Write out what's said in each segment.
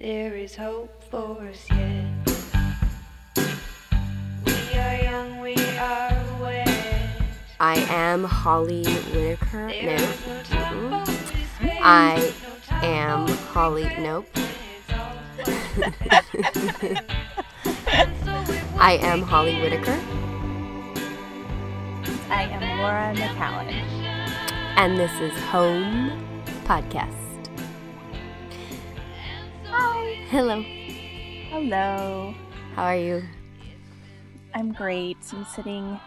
There is hope for us yet. We are young, we are wet. I am Holly Whitaker. There No. no time for mm-hmm. I no am Holly. Nope. And so it I am Holly Whitaker, I am Laura McKowen. and this is Home Podcast. Hello. Hello. How are you? I'm great. I'm sitting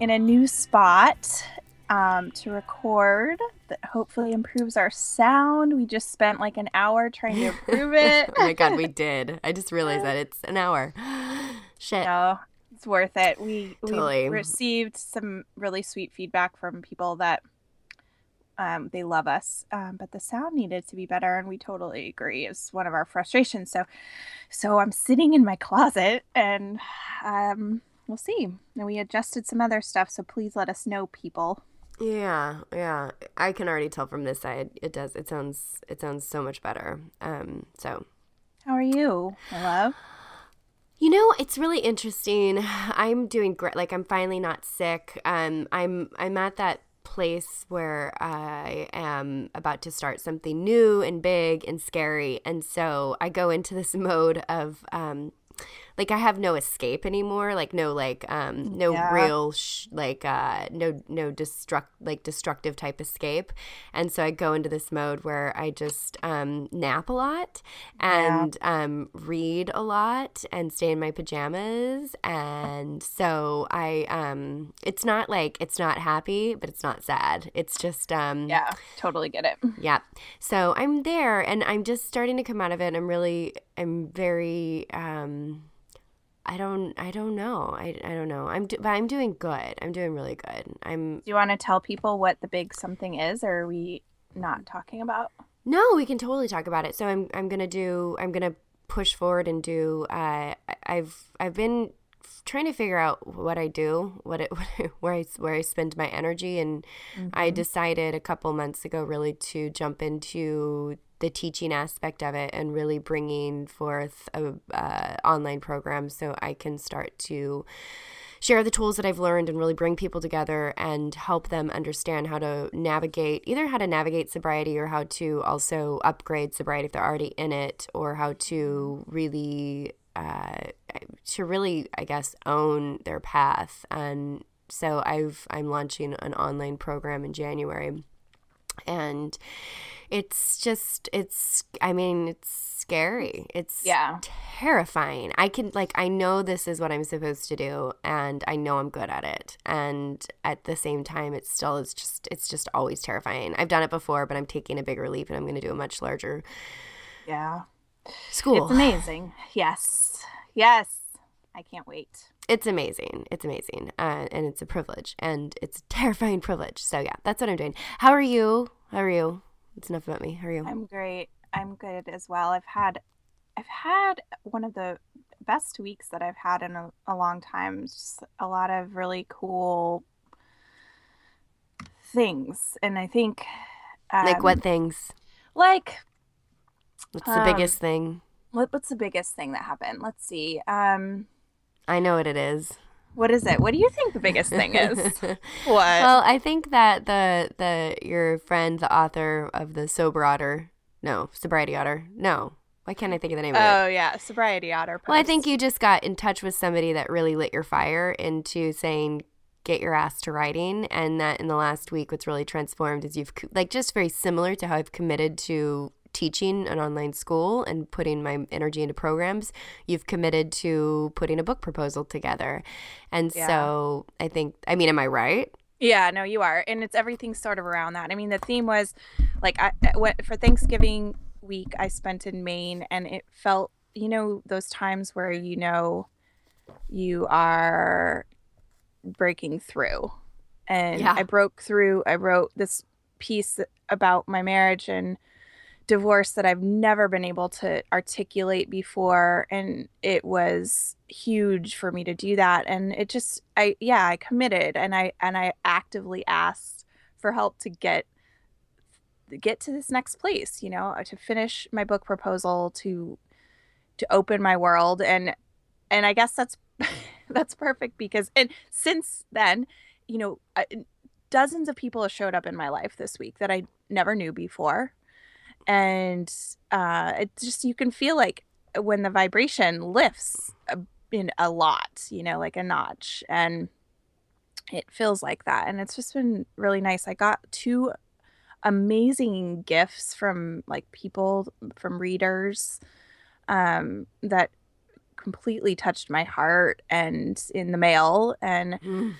in a new spot um, to record that hopefully improves our sound. We just spent like an hour trying to improve it. oh my god, we did. I just realized that it's an hour. Shit. no, it's worth it. We Totally. we received some really sweet feedback from people that um, they love us, um, but the sound needed to be better, and we totally agree. It's one of our frustrations. So, so I'm sitting in my closet, and um, we'll see. And we adjusted some other stuff, so please let us know, people. Yeah, yeah. I can already tell from this side. It does. It sounds. It sounds so much better. Um. So How are you, my love? You know, it's really interesting. I'm doing great. Like I'm finally not sick. Um, I'm I'm at that place where I am about to start something new and big and scary, and so I go into this mode of um, like I have no escape anymore. Like no like um no Yeah. real sh- like uh no no destruct like destructive type escape, and so I go into this mode where I just um nap a lot Yeah. and um, read a lot and stay in my pajamas. And so I, um, it's not like it's not happy, but it's not sad. It's just, um, Yeah, totally get it. yeah. So I'm there and I'm just starting to come out of it. And I'm really, I'm very, um, I don't, I don't know. I, I don't know. I'm, do- but I'm doing good. I'm doing really good. I'm, Do you want to tell people what the big something is, or are we not talking about? No, we can totally talk about it. So I'm I'm gonna do I'm gonna push forward and do. Uh, I've I've been trying to figure out what I do, what it where I where I spend my energy, and I decided a couple months ago really to jump into the teaching aspect of it and really bringing forth a uh, online program so I can start to share the tools that I've learned and really bring people together and help them understand how to navigate either how to navigate sobriety or how to also upgrade sobriety if they're already in it or how to really uh, to really I guess own their path. And so I've I'm launching an online program in January. And it's just it's i mean it's scary. It's Yeah. terrifying. I can like i know this is what i'm supposed to do and i know i'm good at it. And at the same time it's still it's just it's just always terrifying. I've done it before but i'm taking a bigger leap and i'm going to do a much larger Yeah. School It's amazing. Yes. Yes. I can't wait. it's amazing it's amazing uh, and it's a privilege and it's a terrifying privilege so yeah that's what i'm doing how are you how are you it's enough about me how are you I'm great. I'm good as well. I've had I've had one of the best weeks that I've had in a, a long time. Just a lot of really cool things. And I think like um, what things like what's the um, biggest thing what, what's the biggest thing that happened? Let's see. Um I know what it is. what is it? What do you think the biggest thing is? what? well, I think that the the your friend, the author of the Sober Otter, no, Sobriety Otter, no. Why can't I think of the name of it? oh yeah, sobriety otter. Well, I think you just got in touch with somebody that really lit your fire into saying, get your ass to writing. And that in the last week, what's really transformed is you've, like, just very similar to how I've committed to teaching an online school and putting my energy into programs, you've committed to putting a book proposal together. And Yeah. so I think, I mean, am I right? Yeah, no, you are, and it's everything sort of around that. I mean, the theme was like I went for Thanksgiving week. I spent in Maine, and it felt, you know, those times where you know you are breaking through, and Yeah. I broke through. I wrote this piece about my marriage and divorce that I've never been able to articulate before and it was huge for me to do that and it just I yeah I committed and I and I actively asked for help to get get to this next place, you know, to finish my book proposal, to to open my world and and I guess that's that's perfect because and since then, you know, dozens of people have showed up in my life this week that I never knew before. And uh it just you can feel like when the vibration lifts a, in a lot, you know, like a notch and it feels like that and it's just been really nice. I got two amazing gifts from like people from readers um, that completely touched my heart and in the mail and mm.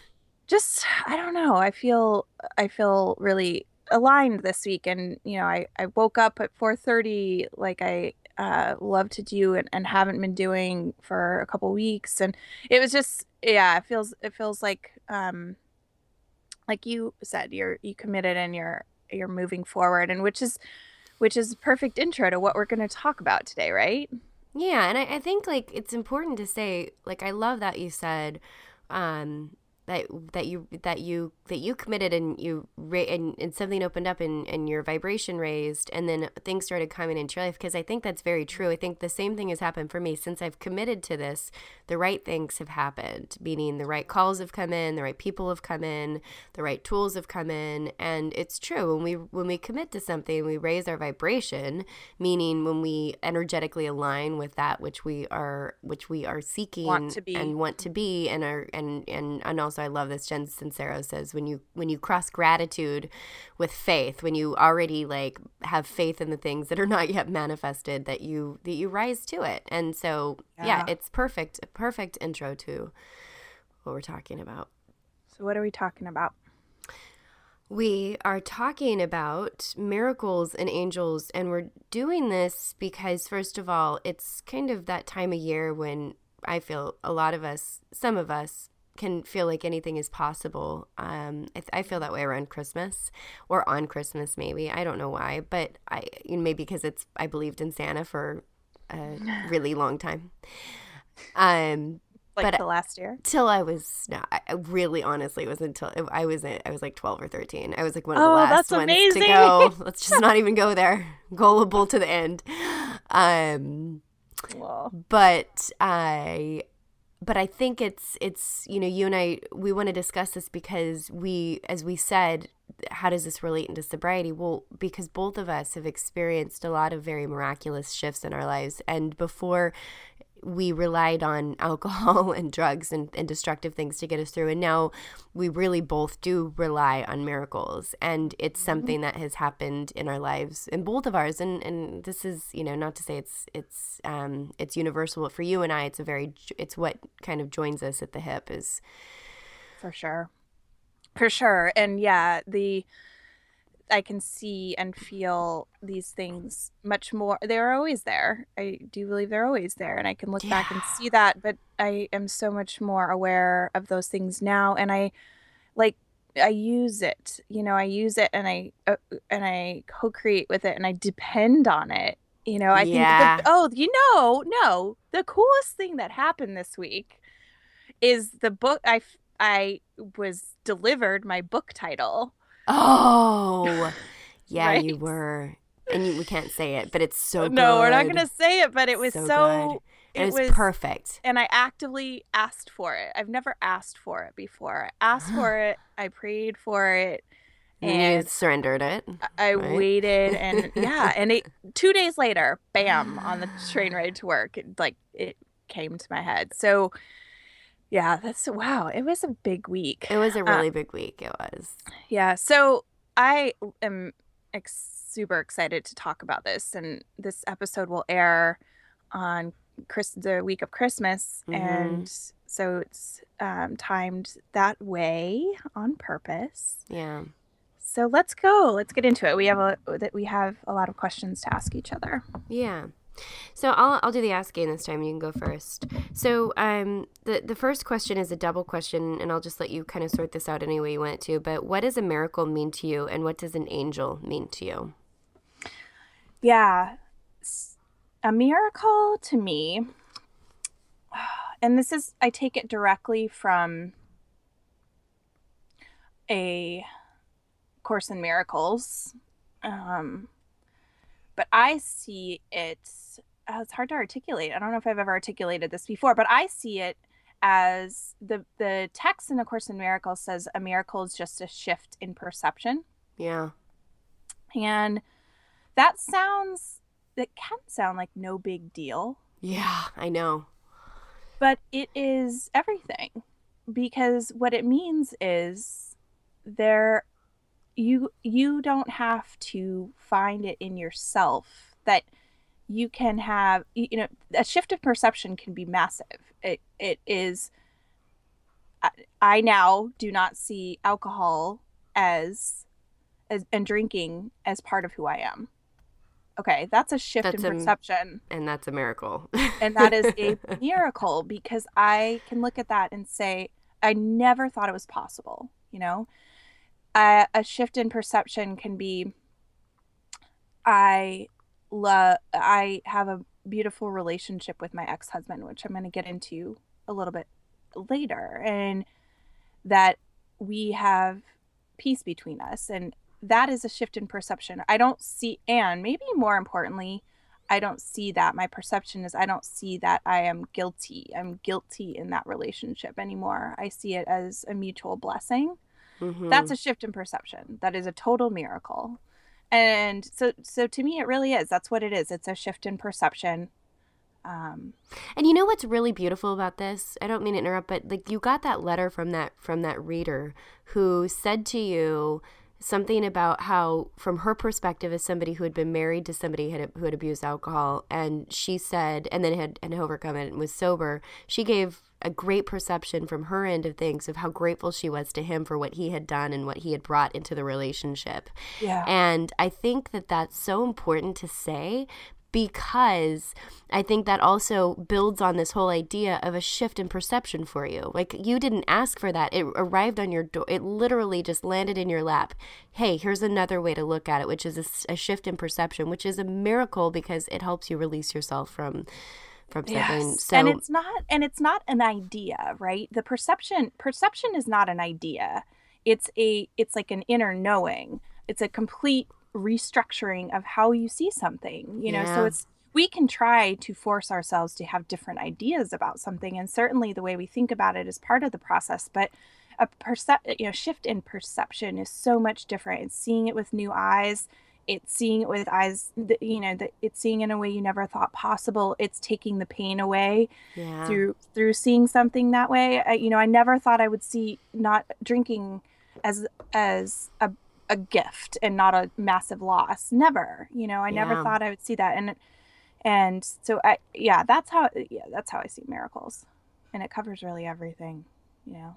just I don't know I feel I feel really aligned this week and you know I, I woke up at 4:30 like I uh, love to do and, and haven't been doing for a couple weeks and it was just yeah it feels it feels like um like you said you're you committed and you're you're moving forward and which is which is perfect intro to what we're going to talk about today right? Yeah and I, I think like it's important to say like i love that you said um that that you that you that you committed and you and, and something opened up and, and your vibration raised and then things started coming into your life because I think that's very true. I think the same thing has happened for me since I've committed to this. The right things have happened, meaning the right calls have come in, the right people have come in, the right tools have come in, and it's true when we when we commit to something, we raise our vibration, meaning when we energetically align with that which we are which we are seeking want and want to be and are and and and also I love this. Jen Sincero says when you when you cross gratitude with faith, when you already like have faith in the things that are not yet manifested, that you that you rise to it. And so yeah, yeah it's perfect, perfect intro to what we're talking about. So what are we talking about? We are talking about miracles and angels, and we're doing this because, first of all, it's kind of that time of year when I feel a lot of us, some of us, can feel like anything is possible. Um, I, I, feel that way around Christmas or on Christmas, maybe. I don't know why, but I you know, maybe because it's I believed in Santa for a really long time. Um, like but last year till I was no, I really honestly it was until I was I was like twelve or thirteen. I was like one of the oh, last ones amazing. to go. Let's just not even go there. Gullible to the end. Um, but I but I think it's it's you know you and I we want to discuss this because we as we said how does this relate into sobriety? Well because both of us have experienced a lot of very miraculous shifts in our lives. And before we relied on alcohol and drugs and, and destructive things to get us through. And now we really both do rely on miracles. And it's mm-hmm. something that has happened in our lives, in both of ours. And, and this is, you know, not to say it's, it's, um, it's universal, but for you and I, it's a very, it's what kind of joins us at the hip is. For sure. For sure. And yeah, the, I can see and feel these things much more. They're always there. I do believe they're always there, and I can look yeah. back and see that. But I am so much more aware of those things now, and I like I use it. You know, I use it, and I uh, and I co-create with it, and I depend on it. You know, I yeah. think. The, oh, you know, no, the coolest thing that happened this week is the book. I I was delivered my book title Oh, yeah, right? you were. And you, we can't say it, but it's so No, good. we're not going to say it, but it was so, so it, it was perfect. And I actively asked for it. I've never asked for it before. I asked for it. I prayed for it. And you surrendered it. I right? waited and yeah, and it two days later, bam, on the train ride to work, it, like it came to my head. So yeah, that's wow. It was a big week. It was a uh, really uh, big week. It was. Yeah. So I am ex- super excited to talk about this, and this episode will air on Chris the week of Christmas, mm-hmm. and so it's um, timed that way on purpose. Yeah. So let's go. Let's get into it. We have a that we have a lot of questions to ask each other. Yeah. So I'll, I'll do the asking this time. You can go first. So um, the the first question is a double question, and I'll just let you kind of sort this out any way you want it to. But what does a miracle mean to you, and what does an angel mean to you? Yeah, a miracle to me, and this is I take it directly from a Course in Miracles Um, but I see it. Oh, it's hard to articulate. I don't know if I've ever articulated this before, but I see it as the the text in the Course in Miracles says a miracle is just a shift in perception, Yeah. and that sounds that can sound like no big deal, Yeah, I know. but it is everything because what it means is there you you don't have to find it in yourself that you can have you know a shift of perception can be massive it it is I, I now do not see alcohol as as and drinking as part of who I am okay that's a shift That's in a- perception And that's a miracle. and that is a miracle because I can look at that and say, I never thought it was possible. You know, a, a shift in perception can be, I love, I have a beautiful relationship with my ex husband, which I'm going to get into a little bit later, and that we have peace between us. And that is a shift in perception. I don't see, and maybe more importantly, I don't see that. My perception is I don't see that I am guilty. I'm guilty in that relationship anymore. I see it as a mutual blessing. Mhm. That's a shift in perception. That is a total miracle. And so so to me it really is. That's what it is. It's a shift in perception. Um And you know what's really beautiful about this? I don't mean to interrupt, but like you got that letter from that from that reader who said to you something about how from her perspective as somebody who had been married to somebody had, who had abused alcohol and she said and then had, had overcome it and was sober she gave a great perception from her end of things of how grateful she was to him for what he had done and what he had brought into the relationship yeah. and I think that that's so important to say because I think that also builds on this whole idea of a shift in perception for you. Like you didn't ask for that. It arrived on your door. It literally just landed in your lap. Hey, here's another way to look at it, which is a shift in perception, which is a miracle because it helps you release yourself from from something. Yes. So and it's not and it's not an idea, right? The perception perception is not an idea. It's a it's like an inner knowing. It's a complete restructuring of how you see something, you know. So it's we can try to force ourselves to have different ideas about something and certainly the way we think about it is part of the process, but a percep- you know shift in perception is so much different. It's seeing it with new eyes. It's seeing it with eyes that you know that it's seeing in a way you never thought possible. It's taking the pain away yeah. through through seeing something that way. I, you know, I never thought I would see not drinking as as a a gift and not a massive loss. Never. You know, I never Yeah. thought I would see that. And and so I yeah, that's how yeah, that's how I see miracles. And it covers really everything, you know.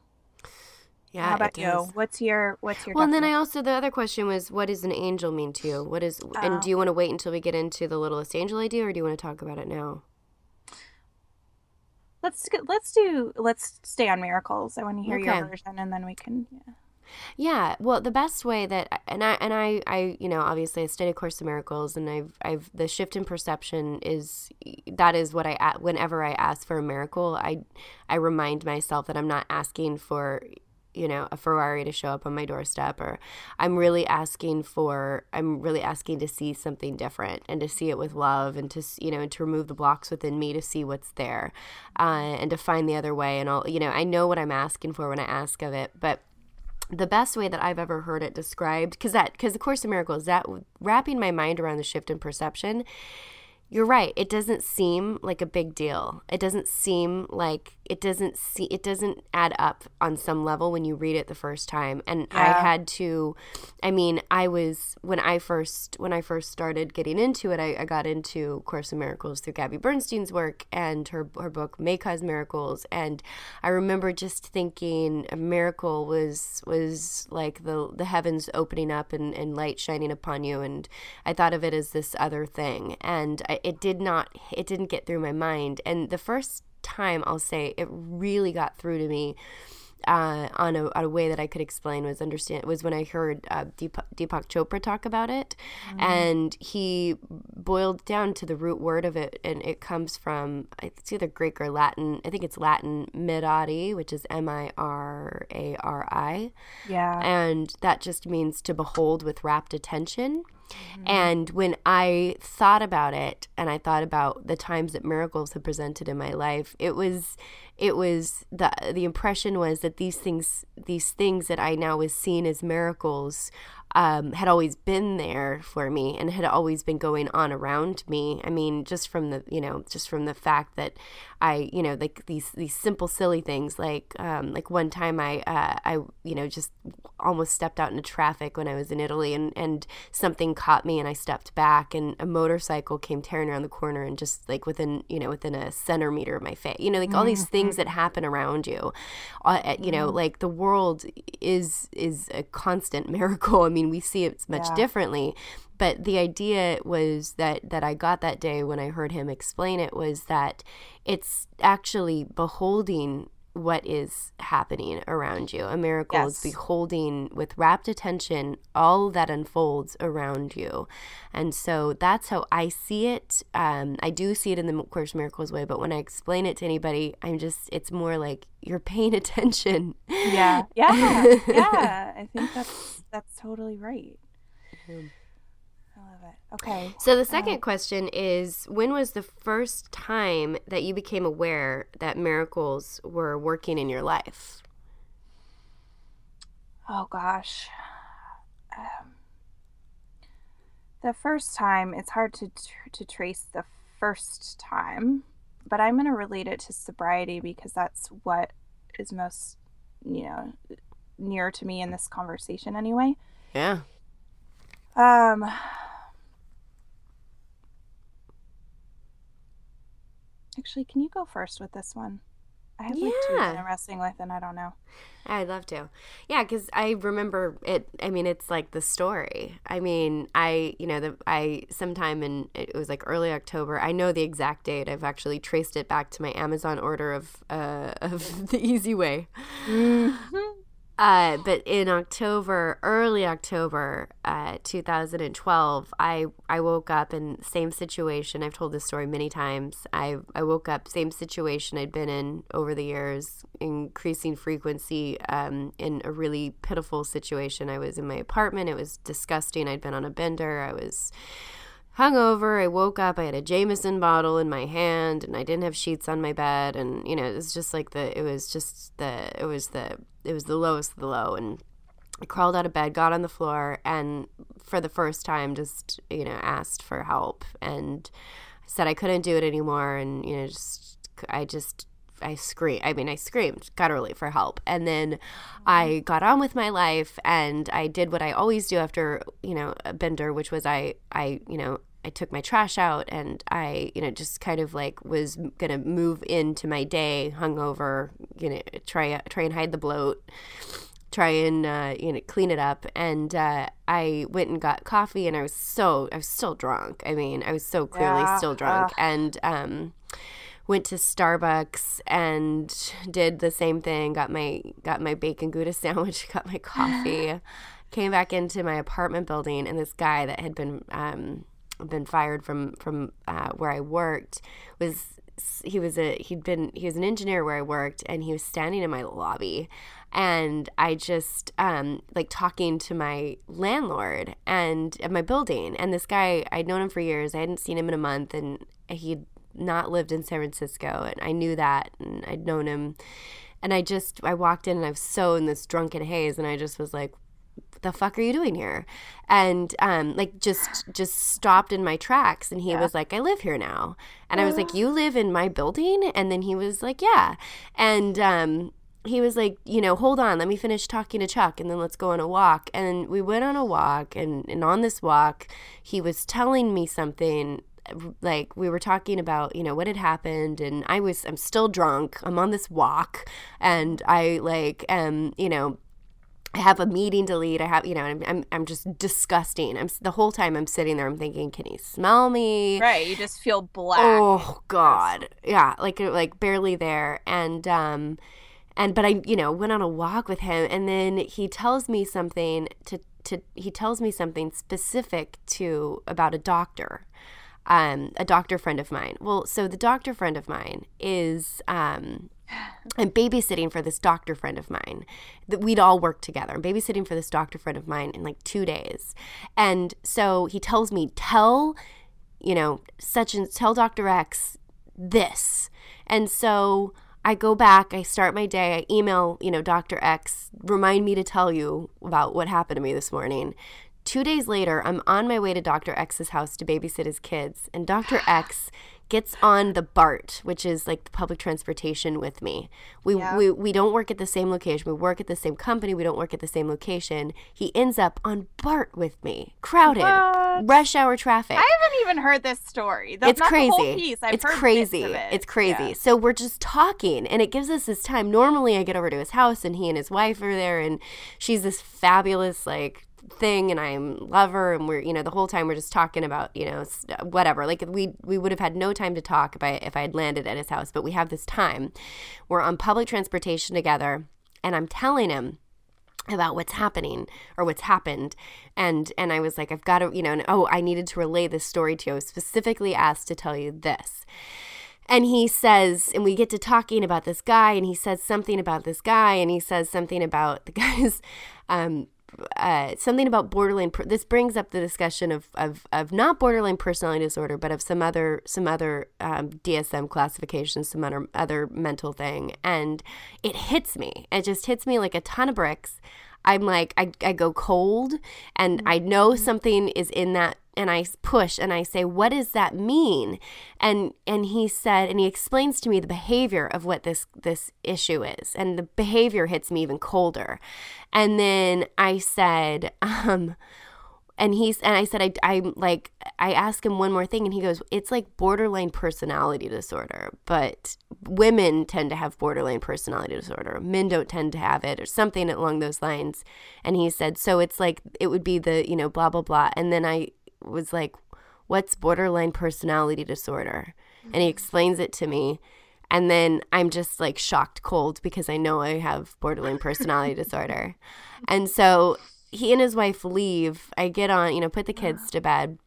Yeah, how about you? What's your what's your Well, and then I also the other question was, what does an angel mean to you? What is, and Oh. do you want to wait until we get into the littlest angel idea, or do you want to talk about it now? let's let's do let's stay on miracles. I want to hear Okay. your version and then we can yeah. Yeah, well, the best way that and I and I I you know obviously I studied Course of Miracles and I've I've the shift in perception is that is what I whenever I ask for a miracle I I remind myself that I'm not asking for you know a Ferrari to show up on my doorstep or I'm really asking for I'm really asking to see something different and to see it with love and to you know to remove the blocks within me to see what's there uh, and to find the other way and all you know I know what I'm asking for when I ask of it but the best way that I've ever heard it described, because that, because the Course in Miracles, that wrapping my mind around the shift in perception, you're right. It doesn't seem like a big deal. It doesn't seem like it doesn't see it doesn't add up on some level when you read it the first time. And I had to, I mean, I was when I first when I first started getting into it, I, I got into Course in Miracles through Gabby Bernstein's work and her her book May Cause Miracles. And I remember just thinking a miracle was was like the the heavens opening up and, and light shining upon you. And I thought of it as this other thing. And I, it did not it didn't get through my mind. And the first time I'll say it really got through to me uh, on, a, on a way that I could explain was understand was when I heard uh, Deepak, Deepak Chopra talk about it, and he boiled down to the root word of it, and it comes from it's either Greek or Latin. I think it's Latin mirari, which is M I R A R I, Yeah. and that just means to behold with rapt attention. Mm-hmm. And when I thought about it and I thought about the times that miracles had presented in my life, it was it was the the impression was that these things these things that I now was seen as miracles um, had always been there for me and had always been going on around me. I mean, just from the you know just from the fact that I you know like these these simple silly things like um, like one time I uh, I you know just almost stepped out into traffic when I was in Italy and and something caught me and I stepped back and a motorcycle came tearing around the corner and just like within you know within a centimeter of my face you know like all these things that happen around you uh, you know like the world is is a constant miracle mean we see it much Yeah. differently but the idea was that that I got that day when I heard him explain it was that it's actually beholding what is happening around you. A miracle is beholding with rapt attention all that unfolds around you. And so that's how I see it. Um, I do see it in the Course Miracles way, but when I explain it to anybody, I'm just, it's more like you're paying attention. Yeah. Yeah. Yeah. I think that's that's totally right. Love it. Okay. So the second question is when was the first time that you became aware that miracles were working in your life? Oh gosh. Um, the first time, it's hard to tr- to trace the first time, but I'm going to relate it to sobriety because that's what is most, you know, near to me in this conversation anyway. Yeah. Um Actually, can you go first with this one? I have like two Yeah. that I'm wrestling with and I don't know. I'd love to. Yeah, because I remember it. I mean, it's like the story. I mean, I, you know, the I sometime in it was like early October. I know the exact date. I've actually traced it back to my Amazon order of uh of the Easy Way. Uh, but in October, early October, uh, 2012, I I woke up in same situation. I've told this story many times. I I woke up same situation I'd been in over the years, increasing frequency, um, in a really pitiful situation. I was in my apartment. It was disgusting. I'd been on a bender. I was hungover. I woke up. I had a Jameson bottle in my hand, and I didn't have sheets on my bed. And you know, it was just like the. It was just the. It was the. It was the lowest of the low. And I crawled out of bed, got on the floor, and for the first time, just you know, asked for help and said I couldn't do it anymore. And you know, just I just. I screamed. I mean, I screamed gutturally for help, and then I mm-hmm. got on with my life, and I did what I always do after you know a bender, which was I, I, you know, I took my trash out, and I, you know, just kind of like was gonna move into my day hungover, you know, try try and hide the bloat, try and uh, you know clean it up, and uh, I went and got coffee, and I was so I was still drunk. I mean, I was so clearly Yeah, still drunk, and um went to Starbucks and did the same thing. Got my got my bacon gouda sandwich. Got my coffee. came back into my apartment building, and this guy that had been um, been fired from from uh, where I worked was he was a he'd been he was an engineer where I worked, and he was standing in my lobby. And I just um, like talking to my landlord and at my building. And this guy, I'd known him for years. I hadn't seen him in a month, and he'd not lived in San Francisco, and I knew that, and I'd known him. And I just, I walked in and I was so in this drunken haze, and I just was like, the fuck are you doing here? And um, like just just stopped in my tracks, and he was like, I live here now, and I was like, you live in my building? And then he was like, yeah, and um, he was like, you know, hold on, let me finish talking to Chuck, and then let's go on a walk. And we went on a walk, and and on this walk, he was telling me something like we were talking about you know what had happened and i was i'm still drunk i'm on this walk and i like am you know I have a meeting to lead. I have, you know, I'm, I'm, I'm just disgusting. I'm the whole time I'm sitting there. I'm thinking, can he smell me? Right. You just feel black. Oh God, yeah, like like barely there, and um, and but I, you know, went on a walk with him, and then he tells me something to to he tells me something specific to about a doctor, um, a doctor friend of mine. Well, so the doctor friend of mine is um I'm babysitting for this doctor friend of mine that we'd all work together. I'm babysitting for this doctor friend of mine in like two days. And so he tells me, tell, you know, such and tell Dr. X this. And so I go back, I start my day, I email, you know, Dr. X, remind me to tell you about what happened to me this morning. Two days later, I'm on my way to Dr. X's house to babysit his kids, and Dr. X gets on the BART, which is like the public transportation with me. We, Yeah. we we don't work at the same location. We work at the same company. We don't work at the same location. He ends up on BART with me, crowded, What? rush hour traffic I haven't even heard this story. That's it's crazy. The whole piece. I've it's crazy. it. It's crazy. Yeah. So we're just talking, and it gives us this time. Normally, I get over to his house, and he and his wife are there, and she's this fabulous like thing and I'm lover and we're you know the whole time we're just talking about you know whatever. Like we we would have had no time to talk if I if I had landed at his house but we have this time. We're on public transportation together and I'm telling him about what's happening or what's happened. And and I was like I've got to you know and, oh I needed to relay this story to you. I was specifically asked to tell you this. And he says and we get to talking about this guy and he says something about this guy and he says something about the guy's um uh, something about borderline. Per- this brings up the discussion of, of of not borderline personality disorder, but of some other some other um, DSM classifications, some other other mental thing, and it hits me. It just hits me like a ton of bricks. I'm like I, I go cold, and I know something is in that and I push and I say, "What does that mean?" And and he said, and he explains to me the behavior of what this this issue is, and the behavior hits me even colder. And then I said, um, and he's and I said, I I'm like I asked him one more thing, and he goes, "It's like borderline personality disorder, but women tend to have borderline personality disorder. Men don't tend to have it, or something along those lines." And he said, "So it's like it would be the you know blah blah blah." And then I was like, what's borderline personality disorder? And he explains it to me. And then I'm just like shocked cold because I know I have borderline personality disorder. And so he and his wife leave. I get on, you know, put the kids to bed.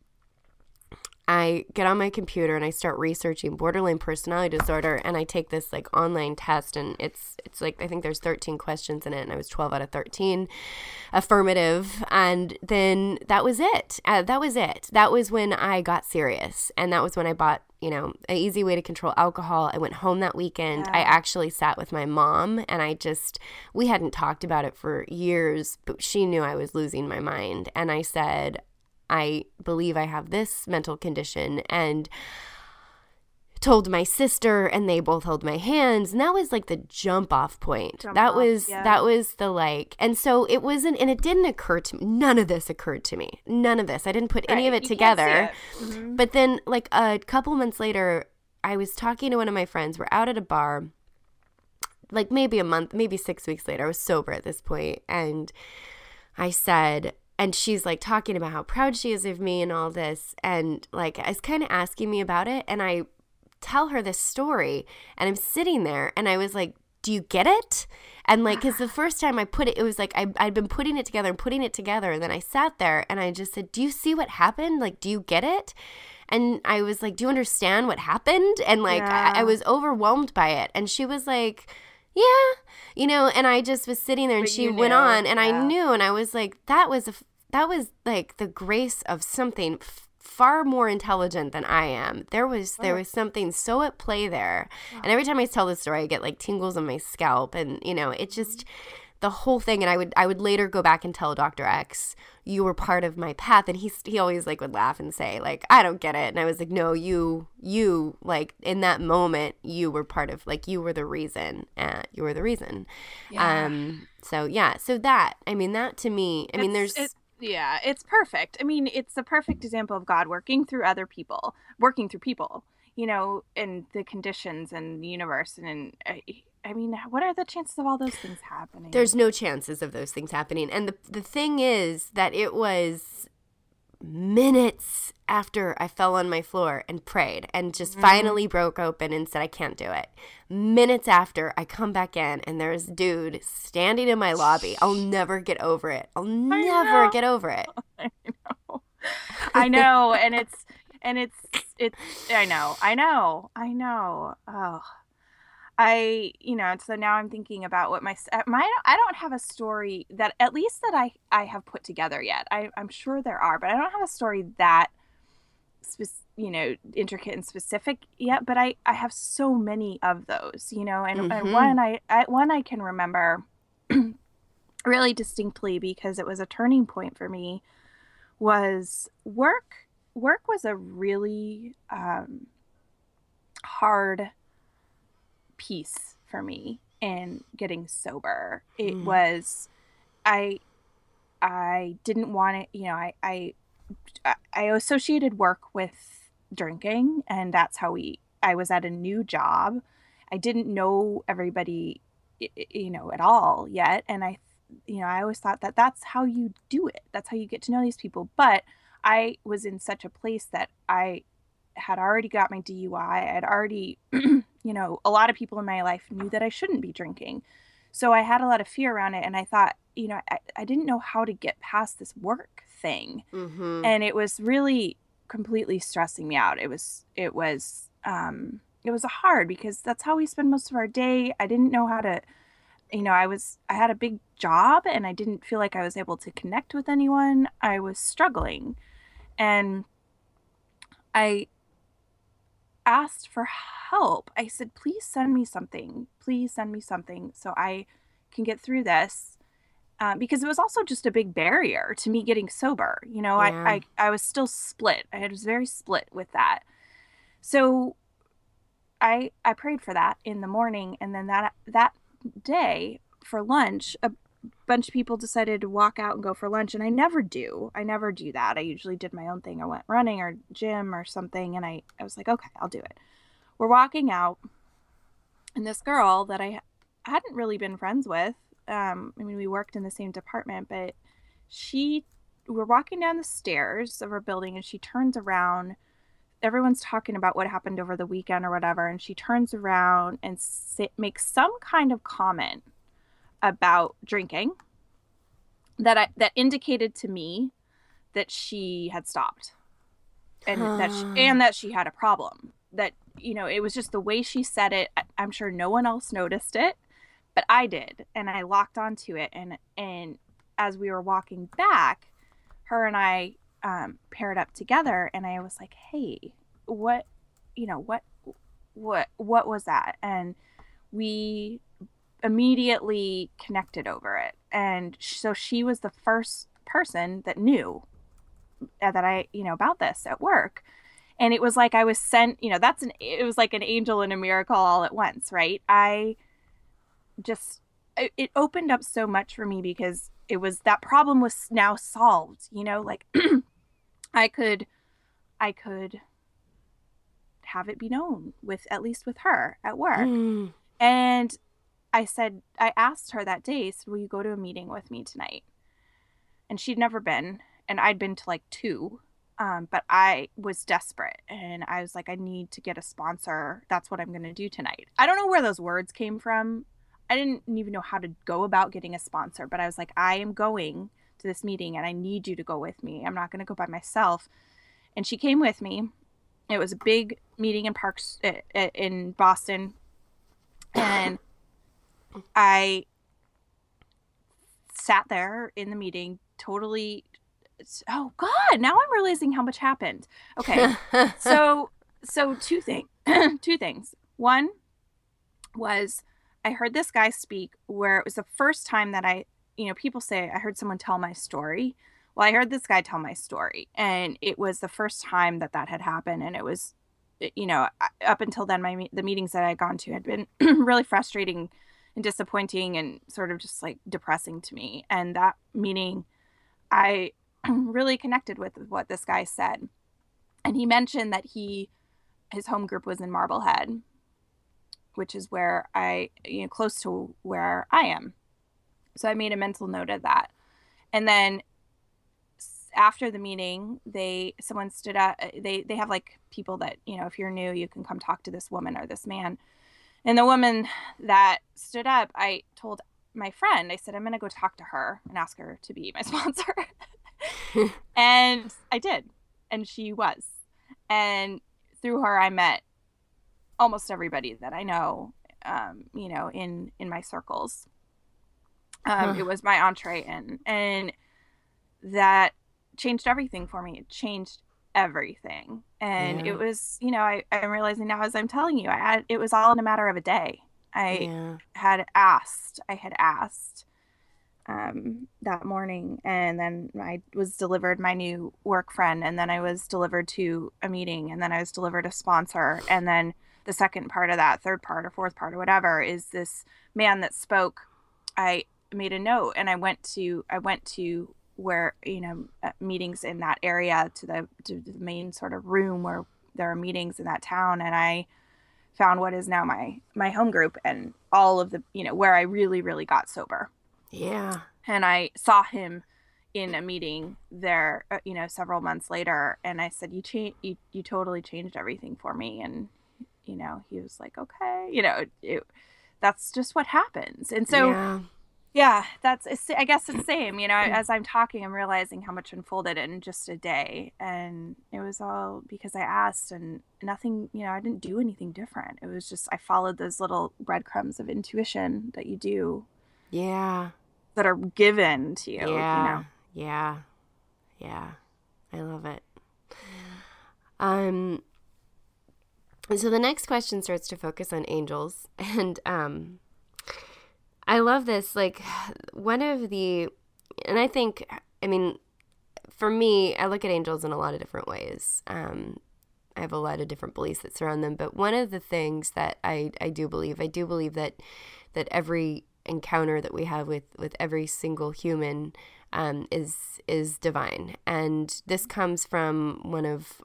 I get on my computer and I start researching borderline personality disorder and I take this like online test and it's it's like I think there's 13 questions in it and I was 12 out of 13 affirmative and then that was it. Uh, that was it. That was when I got serious and that was when I bought you know, an easy way to control alcohol. I went home that weekend. I actually sat with my mom and I just, we hadn't talked about it for years, but she knew I was losing my mind. And I said, I believe I have this mental condition and told my sister and they both held my hands and that was like the jump off point Jump that off, was yeah. that was the like and so it wasn't and it didn't occur to me none of this occurred to me none of this i didn't put any of it you together it. Mhm. but then, like a couple months later, I was talking to one of my friends. We're out at a bar, like maybe a month, maybe six weeks later. I was sober at this point, and I said, and she's like talking about how proud she is of me and all this, and like is kind of asking me about it, and I tell her this story, and I'm sitting there, and I was like. Do you get it? And like, because the first time I put it, it was like I, I'd been putting it together and putting it together. And then I sat there and I just said, Do you see what happened? Like, do you get it? And I was like, Do you understand what happened? And like, I, I was overwhelmed by it. And she was like, Yeah, you know, and I just was sitting there and But she went knew, on and I knew. And I was like, That was a, f- that was like the grace of something f- far more intelligent than I am. There was there was something so at play there. And every time I tell this story, I get like tingles on my scalp and you know, it just mm-hmm. The whole thing and I would I would later go back and tell Dr. X, you were part of my path and he he always like would laugh and say like I don't get it. And I was like, "No, you you like in that moment you were part of like you were the reason. Uh, you were the reason." Yeah. Um so yeah, so that I mean that to me, I mean there's it- yeah, it's perfect. I mean, it's the perfect example of God working through other people, working through people, you know, in the conditions and the universe. And, and I, mean, what are the chances of all those things happening? There's no chances of those things happening. And the the thing is that it was minutes after I fell on my floor and prayed and just mm-hmm. finally broke open and said I can't do it. Minutes after I come back in and there's dude standing in my lobby. I'll never get over it. I'll never know. get over it. I know. I know, and it's and it's it's. I know, I know, I know. Oh, I, you know, so now I'm thinking about what my uh, my I don't have a story that at least that I I have put together yet. I I'm sure there are, but I don't have a story that you know intricate and specific yet but i i have so many of those you know and, mm-hmm. and one I, I one i can remember really distinctly because it was a turning point for me was work work was a really um, hard piece for me in getting sober. It mm. was I I didn't want it, you know, I I I associated work with drinking and that's how we I was at a new job. I didn't know everybody you know at all yet and I you know, I always thought that that's how you do it. That's how you get to know these people. But I was in such a place that I had already got my DUI. I had already, you know, a lot of people in my life knew that I shouldn't be drinking. So I had a lot of fear around it. And I thought, you know, I, I didn't know how to get past this work thing. Mm-hmm. And it was really completely stressing me out. It was, it was, um, it was hard because that's how we spend most of our day. I didn't know how to, you know, I was, I had a big job and I didn't feel like I was able to connect with anyone. I was struggling. And I asked for help. I said, please send me something. Please send me something so I can get through this. Uh, because it was also just a big barrier to me getting sober. You know, yeah. I, I, I was still split. I was very split with that. So I I prayed for that in the morning and then that that day for lunch a bunch of people decided to walk out and go for lunch and I never do. I never do that. I usually did my own thing. I went running or gym or something and I, I was like, okay, I'll do it. We're walking out and this girl that I hadn't really been friends with, um, I mean, we worked in the same department, but she, we're walking down the stairs of our building and she turns around. Everyone's talking about what happened over the weekend or whatever. And she turns around and sit, makes some kind of comment about drinking that I that indicated to me that she had stopped and that she, and that she had a problem that you know it was just the way she said it. I'm sure no one else noticed it but i did and i locked onto it and and as we were walking back her and i um, paired up together and i was like hey what you know what what what was that? And we immediately connected over it. And so she was the first person that knew that I, you know, about this at work. And it was like I was sent, you know, that's an, it was like an angel and a miracle all at once, right? I just, it opened up so much for me because it was that problem was now solved, you know, like I could, I could have it be known with at least with her at work. Mm. And I said, I asked her that day, said, Will you go to a meeting with me tonight? And she'd never been, and I'd been to like two. Um, but I was desperate and I was like, I need to get a sponsor. That's what I'm going to do tonight. I don't know where those words came from. I didn't even know how to go about getting a sponsor, but I was like, I am going to this meeting and I need you to go with me. I'm not going to go by myself. And she came with me. It was a big meeting in Parks eh, eh, in Boston. And I sat there in the meeting totally oh god now i'm realizing how much happened. Okay so so two things two things. One was i heard this guy speak where it was the first time that i you know people say i heard someone tell my story. Well i heard this guy tell my story and it was the first time that that had happened and it was you know up until then my the meetings that i had gone to had been really frustrating and disappointing and sort of just like depressing to me. And that meaning I really connected with what this guy said. And he mentioned that he his home group was in Marblehead, which is where I you know close to where I am. So I made a mental note of that. And then after the meeting, they someone stood up. Uh, they they have like people that you know if you're new, you can come talk to this woman or this man. And the woman that stood up, I told my friend, I said, I'm going to go talk to her and ask her to be my sponsor. and I did. And she was. And through her, I met almost everybody that I know um, you know, in in my circles. Um, huh. It was my entree in, and that changed everything for me. It changed everything, and yeah. it was, you know, I, I'm realizing now as I'm telling you, I had it was all in a matter of a day. I yeah. had asked, I had asked um, that morning, and then I was delivered my new work friend, and then I was delivered to a meeting, and then I was delivered a sponsor, and then the second part of that, third part or fourth part or whatever, is this man that spoke. I made a note, and I went to I went to where you know uh, meetings in that area to the to the main sort of room where there are meetings in that town, and I found what is now my my home group and all of the you know where I really really got sober yeah. And I saw him in a meeting there, uh, you know, several months later, and I said, "You change, you, you totally changed everything for me." And you know, he was like, "Okay," you know, it, that's just what happens. And so, yeah, yeah that's I guess it's the same. You know, as I'm talking, I'm realizing how much unfolded in just a day, and it was all because I asked, and nothing. You know, I didn't do anything different. It was just I followed those little breadcrumbs of intuition that you do yeah. That are given to you. Yeah. You know? Yeah. Yeah. I love it. Um so the next question starts to focus on angels and um I love this like one of the and I think I mean for me I look at angels in a lot of different ways. Um I have a lot of different beliefs that surround them, but one of the things that I I do believe, I do believe that that every encounter that we have with with every single human um, is is divine, and this comes from one of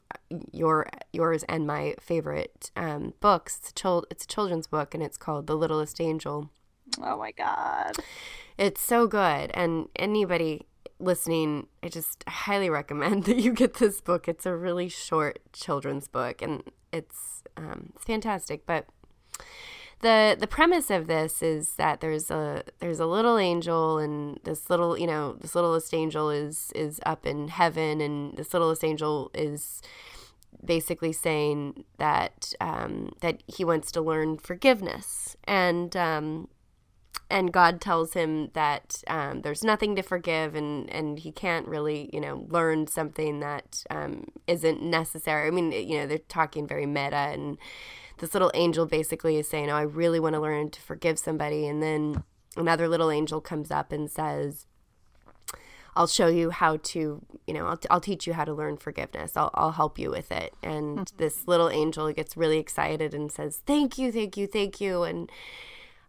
your yours and my favorite um, books. It's a, chil- it's a children's book, and it's called The Littlest Angel. Oh my god, it's so good, and anybody listening, I just highly recommend that you get this book. It's a really short children's book, and it's um, fantastic, but the the premise of this is that there's a there's a little angel and this little you know this littlest angel is is up in heaven and this littlest angel is basically saying that um, that he wants to learn forgiveness. And um, and God tells him that um, there's nothing to forgive and and he can't really you know learn something that um, not necessary. I mean you know they're talking very meta and this little angel basically is saying, Oh, I really want to learn to forgive somebody. And then another little angel comes up and says, I'll show you how to, you know, I'll, I'll teach you how to learn forgiveness. I'll, I'll help you with it. And mm-hmm. this little angel gets really excited and says, Thank you, thank you, thank you. And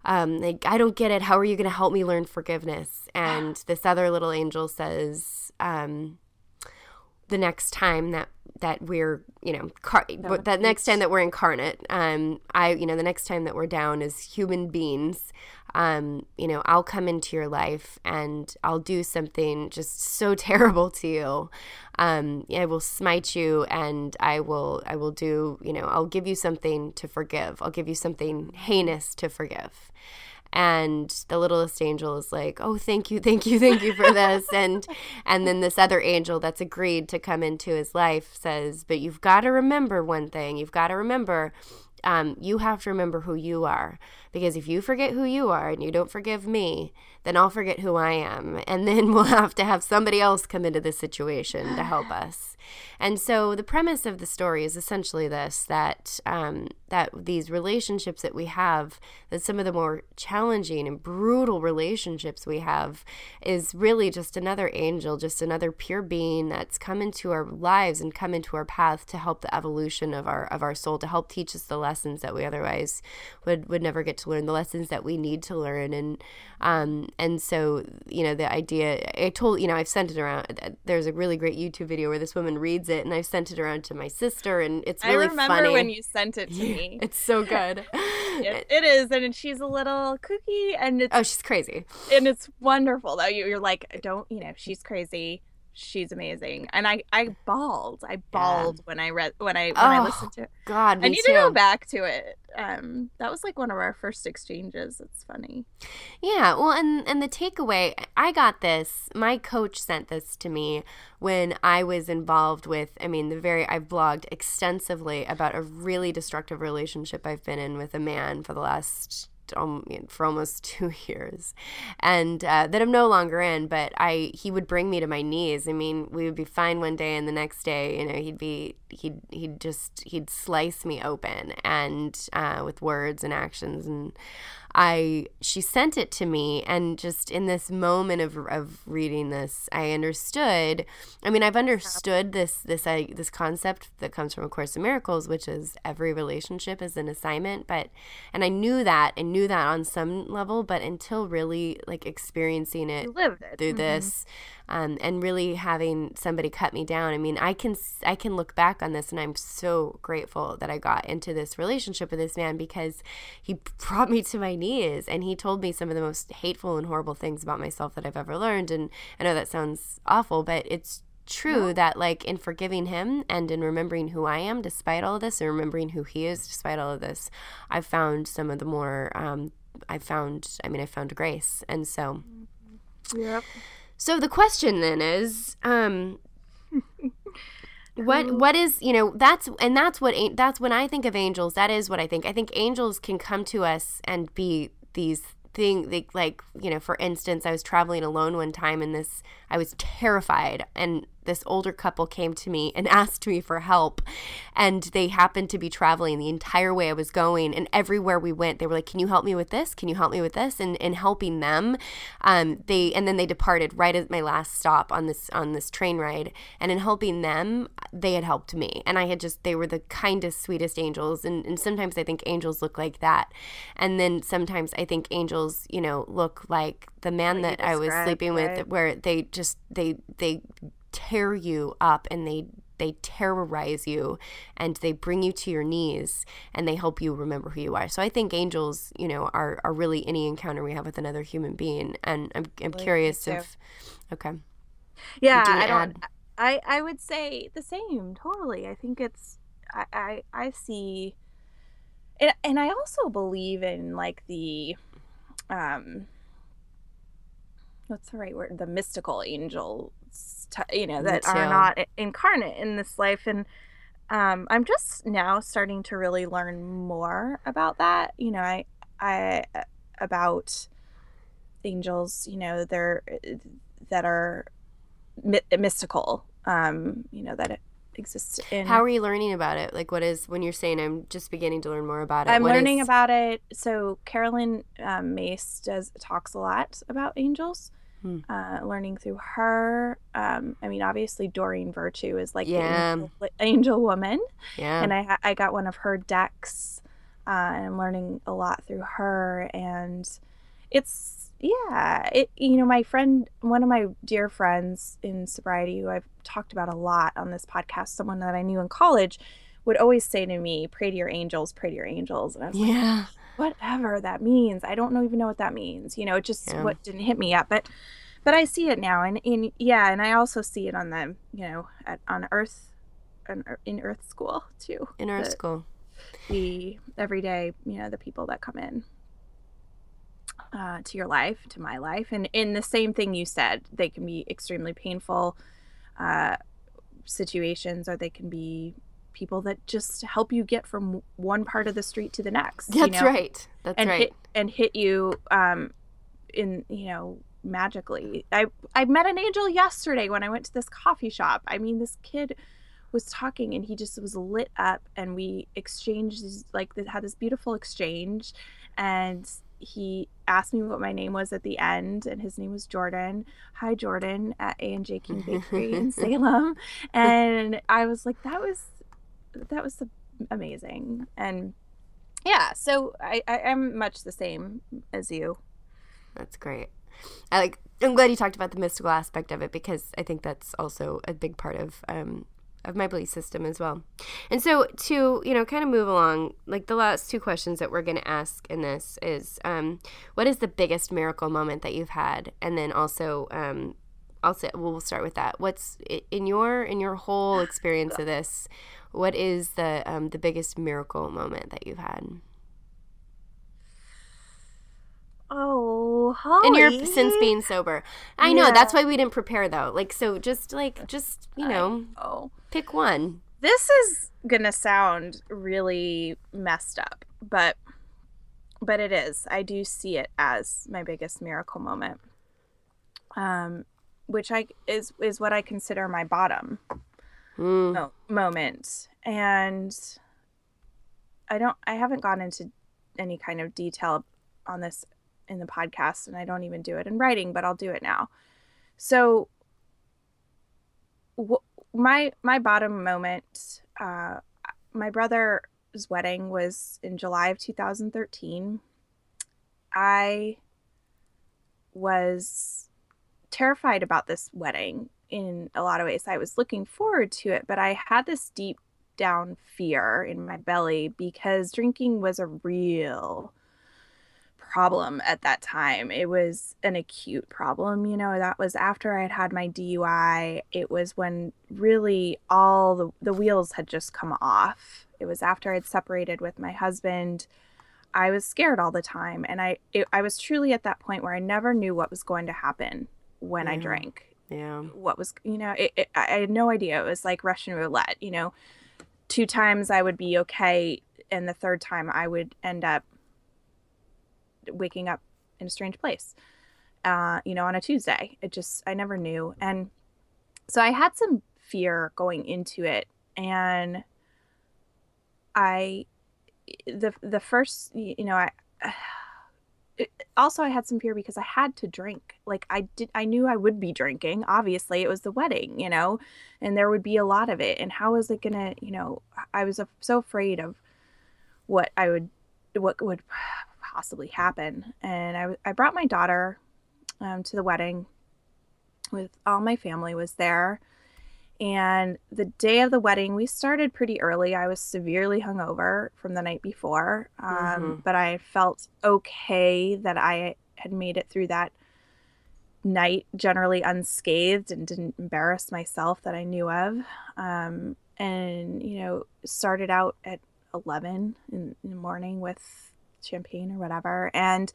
um, like, I don't get it. How are you going to help me learn forgiveness? And this other little angel says, um, the next time that that we're you know car- but that next time that we're incarnate um i you know the next time that we're down as human beings um you know i'll come into your life and i'll do something just so terrible to you. Um i will smite you and i will i will do you know i'll give you something to forgive. I'll give you something heinous to forgive. And the littlest angel is like oh thank you thank you thank you for this. And and then this other angel that's agreed to come into his life says but you've got to remember one thing. You've got to remember um, you have to remember who you are because if you forget who you are and you don't forgive me then i'll forget who i am. And then we'll have to have somebody else come into the situation to help us. And so the premise of the story is essentially this that um, that these relationships that we have, that some of the more challenging and brutal relationships we have, is really just another angel, just another pure being that's come into our lives and come into our path to help the evolution of our of our soul, to help teach us the lessons that we otherwise would would never get to learn, the lessons that we need to learn, and um, and so you know the idea I told you know I've sent it around. There's a really great YouTube video where this woman reads it, and I've sent it around to my sister, and it's really funny. I remember funny. when you sent it to me. it's so good. it, it is, and she's a little kooky, and it's oh, she's crazy, and it's wonderful though. You, you're like, don't you know, she's crazy. She's amazing. And I I bawled. I bawled yeah. when I read when I when oh, I listened to it. God, I need too. to go back to it. Um, that was like one of our first exchanges. It's funny. Yeah. Well, and and the takeaway, I got this. My coach sent this to me when I was involved with. I mean, the very I've blogged extensively about a really destructive relationship I've been in with a man for the last for almost two years, and uh, that I'm no longer in. But I he would bring me to my knees. I mean, we would be fine one day, and the next day, you know, he'd be he'd he'd just he'd slice me open and uh, with words and actions and I she sent it to me and just in this moment of of reading this I understood I mean I've understood this this uh, this concept that comes from a course in miracles which is every relationship is an assignment but and I knew that and knew that on some level but until really like experiencing it, it. through mm-hmm. this um, and really having somebody cut me down. I mean, I can I can look back on this, and I'm so grateful that I got into this relationship with this man because he brought me to my knees, and he told me some of the most hateful and horrible things about myself that I've ever learned. And I know that sounds awful, but it's true no. that like in forgiving him and in remembering who I am despite all of this and remembering who he is despite all of this, I've found some of the more um, I found I mean I found grace and so Yep. So the question then is, um, what what is you know that's and that's what that's when I think of angels. That is what I think. I think angels can come to us and be these thing they, like you know for instance i was traveling alone one time and this i was terrified and this older couple came to me and asked me for help and they happened to be traveling the entire way i was going and everywhere we went they were like can you help me with this? Can you help me with this? And in helping them um, they and then they departed right at my last stop on this on this train ride. And in helping them they had helped me and i had just they were the kindest sweetest angels and, and sometimes i think angels look like that. And then sometimes i think angels you know look like the man that i was sleeping right? with where they just they they tear you up and they they terrorize you and they bring you to your knees and they help you remember who you are. So I think angels, you know, are, are really any encounter we have with another human being. And I'm, I'm curious if, okay. Yeah, I don't, I, I would say the same. Totally. I think it's, I, I, I see, and, and I also believe in like the, um, what's the right word? The mystical angel t- you know that are not incarnate in this life and um, i'm just now starting to really learn more about that you know i i about angels you know they're that are my- mystical um you know that it exists in. How are you learning about it? Like what is when you're saying i'm just beginning to learn more about it i'm learning is... about it. So Caroline um, Myss does talks a lot about angels Hmm. Uh, learning through her. Um, I mean, obviously Doreen Virtue is like yeah. the angel, angel, woman. Yeah. And I I got one of her decks, uh, and I'm learning a lot through her. And it's yeah, it you know my friend, one of my dear friends in sobriety who I've talked about a lot on this podcast, someone that I knew in college, would always say to me, "Pray to your angels, pray to your angels," and I was yeah. like whatever that means. I don't know even know what that means. You know, it just yeah. what didn't hit me yet, but but I see it now, and in yeah, and I also see it on the you know at on Earth, on, in Earth School too. In Earth the, School, the everyday you know the people that come in uh, to your life, to my life, and in the same thing you said, they can be extremely painful uh, situations, or they can be people that just help you get from one part of the street to the next. That's you know? right. That's and right. Hit, and hit you um, in you know magically. I I met an angel yesterday when I went to this coffee shop. I mean, this kid was talking and he just was lit up and we exchanged like had this beautiful exchange and he asked me what my name was at the end and his name was jordan hi jordan at a and j king bakery in salem and i was like that was that was amazing and yeah so I, I i'm much the same as you that's great i like i'm glad you talked about the mystical aspect of it because i think that's also a big part of um of my belief system as well. And so to, you know, kind of move along, like the last two questions that we're going to ask in this is um, what is the biggest miracle moment that you've had? And then also um, I'll say we'll start with that. What's in your in your whole experience of this? What is the um, the biggest miracle moment that you've had Oh, Holly. in your since being sober? I know that's why we didn't prepare though. Like so, just like just you know, Oh. pick one. This is gonna sound really messed up, but but it is. I do see it as my biggest miracle moment. Um, which I is is what I consider my bottom Mm. mo- moment, and I don't. I haven't gone into any kind of detail on this in the podcast, and I don't even do it in writing, but I'll do it now. So, my my bottom moment. Uh, my brother's wedding was in July of 2013. I was terrified about this wedding in a lot of ways. I was looking forward to it, but I had this deep down fear in my belly because drinking was a real problem at that time. It was an acute problem. You know, that was after I had had my DUI. It was when really all the, the wheels had just come off. It was after I'd separated with my husband. I was scared all the time. And I, it, I was truly at that point where I never knew what was going to happen when I drank Yeah. what was you know it, it, i had no idea. It was like russian roulette you know. Two times i would be okay and the third time i would end up waking up in a strange place uh you know on a tuesday. It just i never knew. And so i had some fear going into it and i the the first you know i also I had some fear because I had to drink. Like I did I knew I would be drinking. Obviously, it was the wedding, you know, and there would be a lot of it. And how was it going to, you know, I was so afraid of what I would what would possibly happen. And I I brought my daughter um, to the wedding with all my family was there. And the day of the wedding, we started pretty early. I was severely hungover from the night before, um, Mhm. but I felt okay that I had made it through that night generally unscathed and didn't embarrass myself that I knew of. Um, and, you know, started out at 11 in, in the morning with champagne or whatever. And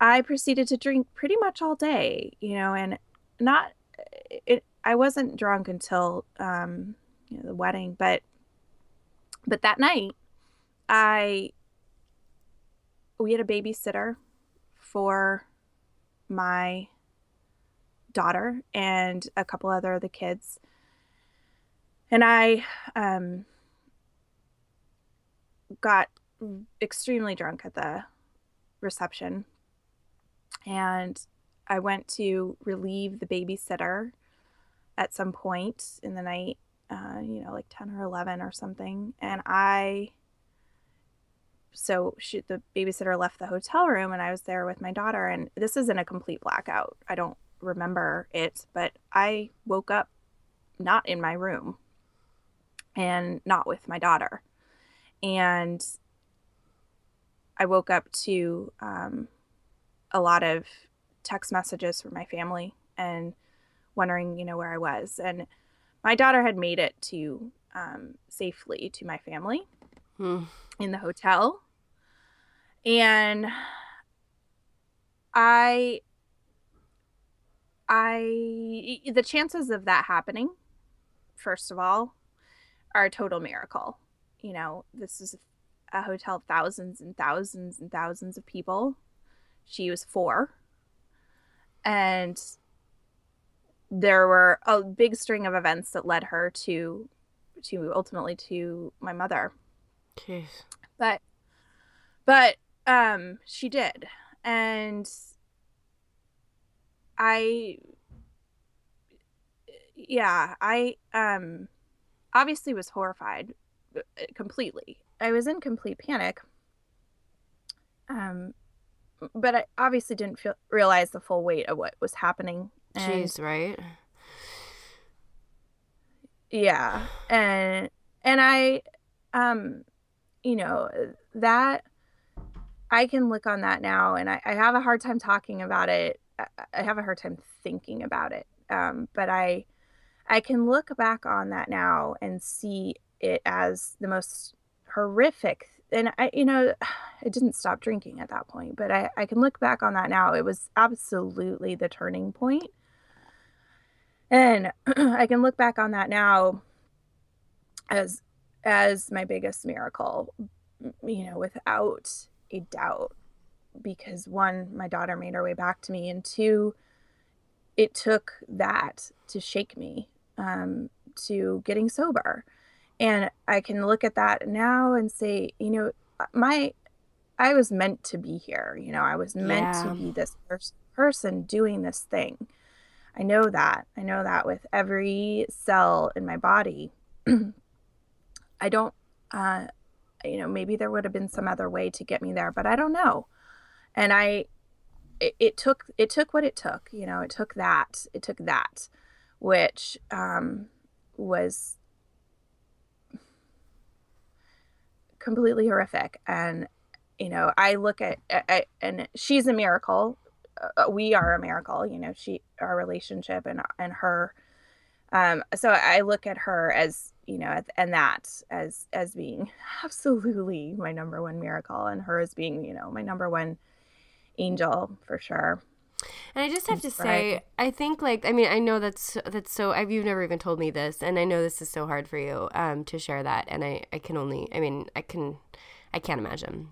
I proceeded to drink pretty much all day, you know, and not it I wasn't drunk until um you know, the wedding, but but that night I we had a babysitter for my daughter and a couple other of the kids. And I um got extremely drunk at the reception and I went to relieve the babysitter at some point in the night, uh, you know, like 10 or 11 or something. And I, so she, the babysitter left the hotel room and I was there with my daughter. And this isn't a complete blackout. I don't remember it, but I woke up not in my room and not with my daughter. And I woke up to um, a lot of text messages from my family and wondering, you know, where I was. And my daughter had made it to um, safely to my family Mm. in the hotel. And I, I, the chances of that happening, first of all, are a total miracle. You know, this is a hotel of thousands and thousands and thousands of people. She was four. And there were a big string of events that led her to to ultimately to my mother. Jeez. but but um she did. And i yeah i um obviously was horrified uh, completely. I was in complete panic. Um but i obviously didn't feel realize the full weight of what was happening and Jeez, right? yeah and and i um you know that i can look on that now and i, I have a hard time talking about it I, I have a hard time thinking about it Um, but I, I can look back on that now and see it as the most horrific. And I, you know, I didn't stop drinking at that point, but I, I can look back on that now. It was absolutely the turning point. And I can look back on that now as as my biggest miracle, you know, without a doubt. Because one, my daughter made her way back to me, and two, it took that to shake me um, to getting sober. And I can look at that now and say, you know, my I was meant to be here. You know, I was meant Yeah. to be this pers- person doing this thing. I know that. I know that with every cell in my body. I don't, uh, you know, maybe there would have been some other way to get me there, but I don't know. And I, it, it took, it took what it took. You know, it took that. It took that, which um, was completely horrific. And you know, I look at, I, and she's a miracle. Uh, we are a miracle. You know, she, our relationship, and and her. Um, so I look at her as you know, and that as as being absolutely my number one miracle, and her as being you know my number one angel for sure. And I just have to say, I think like I mean, I know that's that's so. I've you've never even told me this, and I know this is so hard for you um, to share that, and I I can only I mean I can I can't imagine,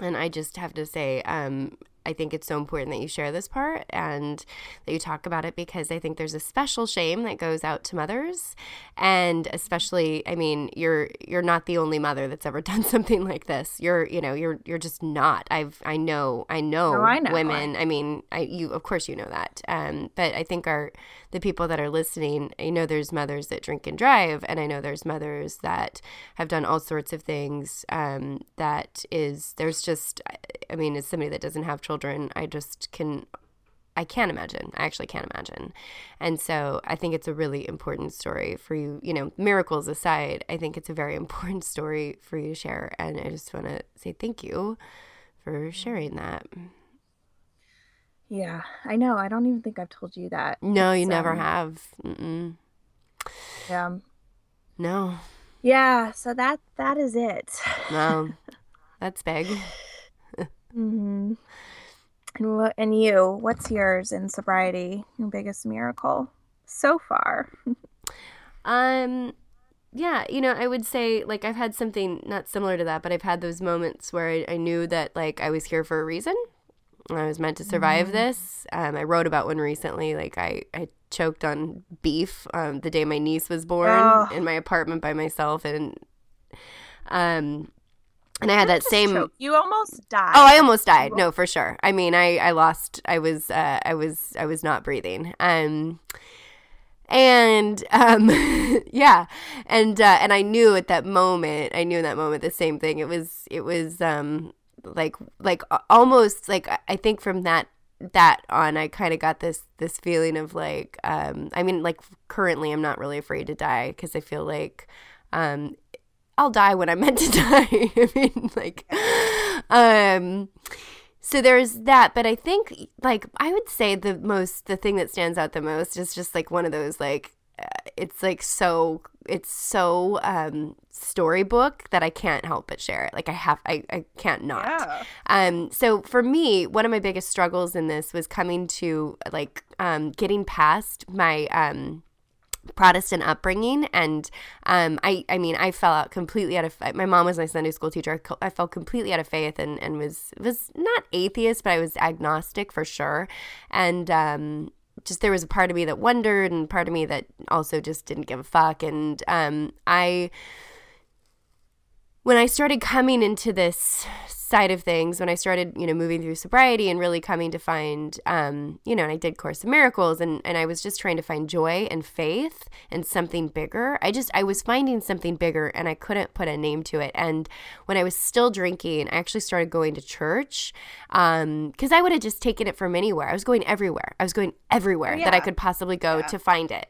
and I just have to say, um, I think it's so important that you share this part and that you talk about it because I think there's a special shame that goes out to mothers, and especially I mean you're you're not the only mother that's ever done something like this. You're you know you're you're just not. I've I know I know, Oh, I know. women. I mean I you of course you know that. Um, but I think our the people that are listening, I know there's mothers that drink and drive, and I know there's mothers that have done all sorts of things. Um, that is, there's just, I mean, as somebody that doesn't have children, I just can, I can't imagine. I actually can't imagine. And so I think it's a really important story for you, you know, miracles aside, I think it's a very important story for you to share. And I just want to say thank you for sharing that. Yeah, I know. I don't even think I've told you that. No, you never um, have. Mm-mm. Yeah. No, Yeah. So that that is it. no, that's big. hmm And what? And you? What's yours in sobriety? Your biggest miracle so far? Um, yeah, you know, I would say like I've had something not similar to that, but I've had those moments where I, I knew that like I was here for a reason. I was meant to survive this. Um, I wrote about one recently. Like I, I choked on beef um, the day my niece was born Oh. in my apartment by myself, and um, and I had that same. choke. You almost died. Oh, I almost died. No, for sure. I mean, I I lost. I was uh, I was I was not breathing. Um, and um, yeah, and uh, and I knew at that moment. I knew in that moment the same thing. It was it was um like like almost like I- I think from that that on I kind of got this this feeling of like um I mean like currently I'm not really afraid to die because I feel like um I'll die when I'm meant to die. I mean, like, um, so there's that. But I think, like, I would say the most, the thing that stands out the most is just like one of those, like, uh, it's like so, it's so um, storybook that I can't help but share it. Like, I have, I, I can't not. Yeah. Um, so for me, one of my biggest struggles in this was coming to like um, getting past my um, Protestant upbringing, and um, I, I mean, I fell out completely out of. My mom was my Sunday school teacher. I, fell completely out of faith, and and was was not atheist, but I was agnostic for sure, and um, just there was a part of me that wondered, and part of me that also just didn't give a fuck, and um, I when I started coming into this side of things, when I started, you know, moving through sobriety and really coming to find, um, you know, and I did Course of Miracles and, and I was just trying to find joy and faith and something bigger. I just, I was finding something bigger and I couldn't put a name to it. And when I was still drinking, I actually started going to church because I would have just taken it from anywhere. I was going everywhere. I was going everywhere that I could possibly go Yeah. to find it.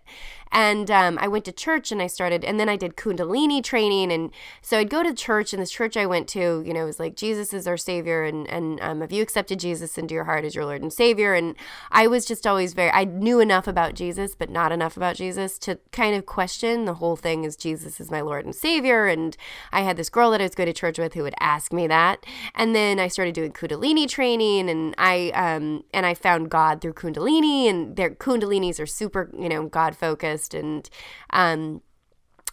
And um, I went to church and I started, and then I did Kundalini training. And so I'd go to church, and this church I went to, you know, was like, Jesus is our Savior. And, and um, have you accepted Jesus into your heart as your Lord and Savior? And I was just always very, I knew enough about Jesus, but not enough about Jesus to kind of question the whole thing is Jesus is my Lord and Savior. And I had this girl that I was going to church with who would ask me that. And then I started doing Kundalini training, and I, um, and I found God through Kundalini, and their Kundalinis are super, you know, God focused and, um,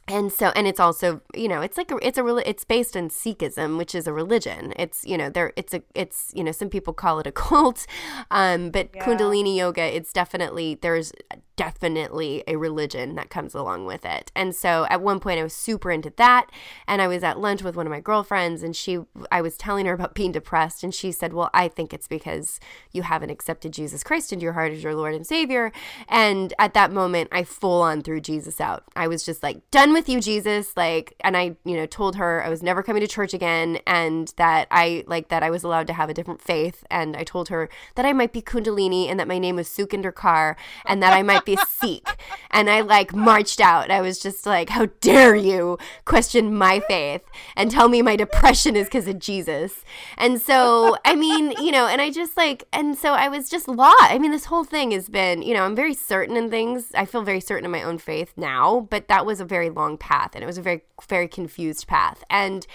and so and it's also you know it's like a, it's a really it's based on sikhism which is a religion it's you know there it's a it's you know some people call it a cult um but Yeah. kundalini yoga it's definitely there's definitely a religion that comes along with it. And so at one point i was super into that. And i was at lunch with one of my girlfriends and she i was telling her about being depressed and she said well i think it's because you haven't accepted jesus christ into your heart as your lord and savior. And at that moment i full on threw jesus out. I was just like done with you jesus. Like and i you know told her i was never coming to church again and that i like that i was allowed to have a different faith. And i told her that i might be kundalini and that my name was sukinder Kaur and that i might be sikh and i like marched out. I was just like how dare you question my faith and tell me my depression is because of jesus. And so i mean you know and i just like and so i was just lost. I mean this whole thing has been you know i'm very certain in things. I feel very certain in my own faith now but that was a very long path and it was a very very confused path. And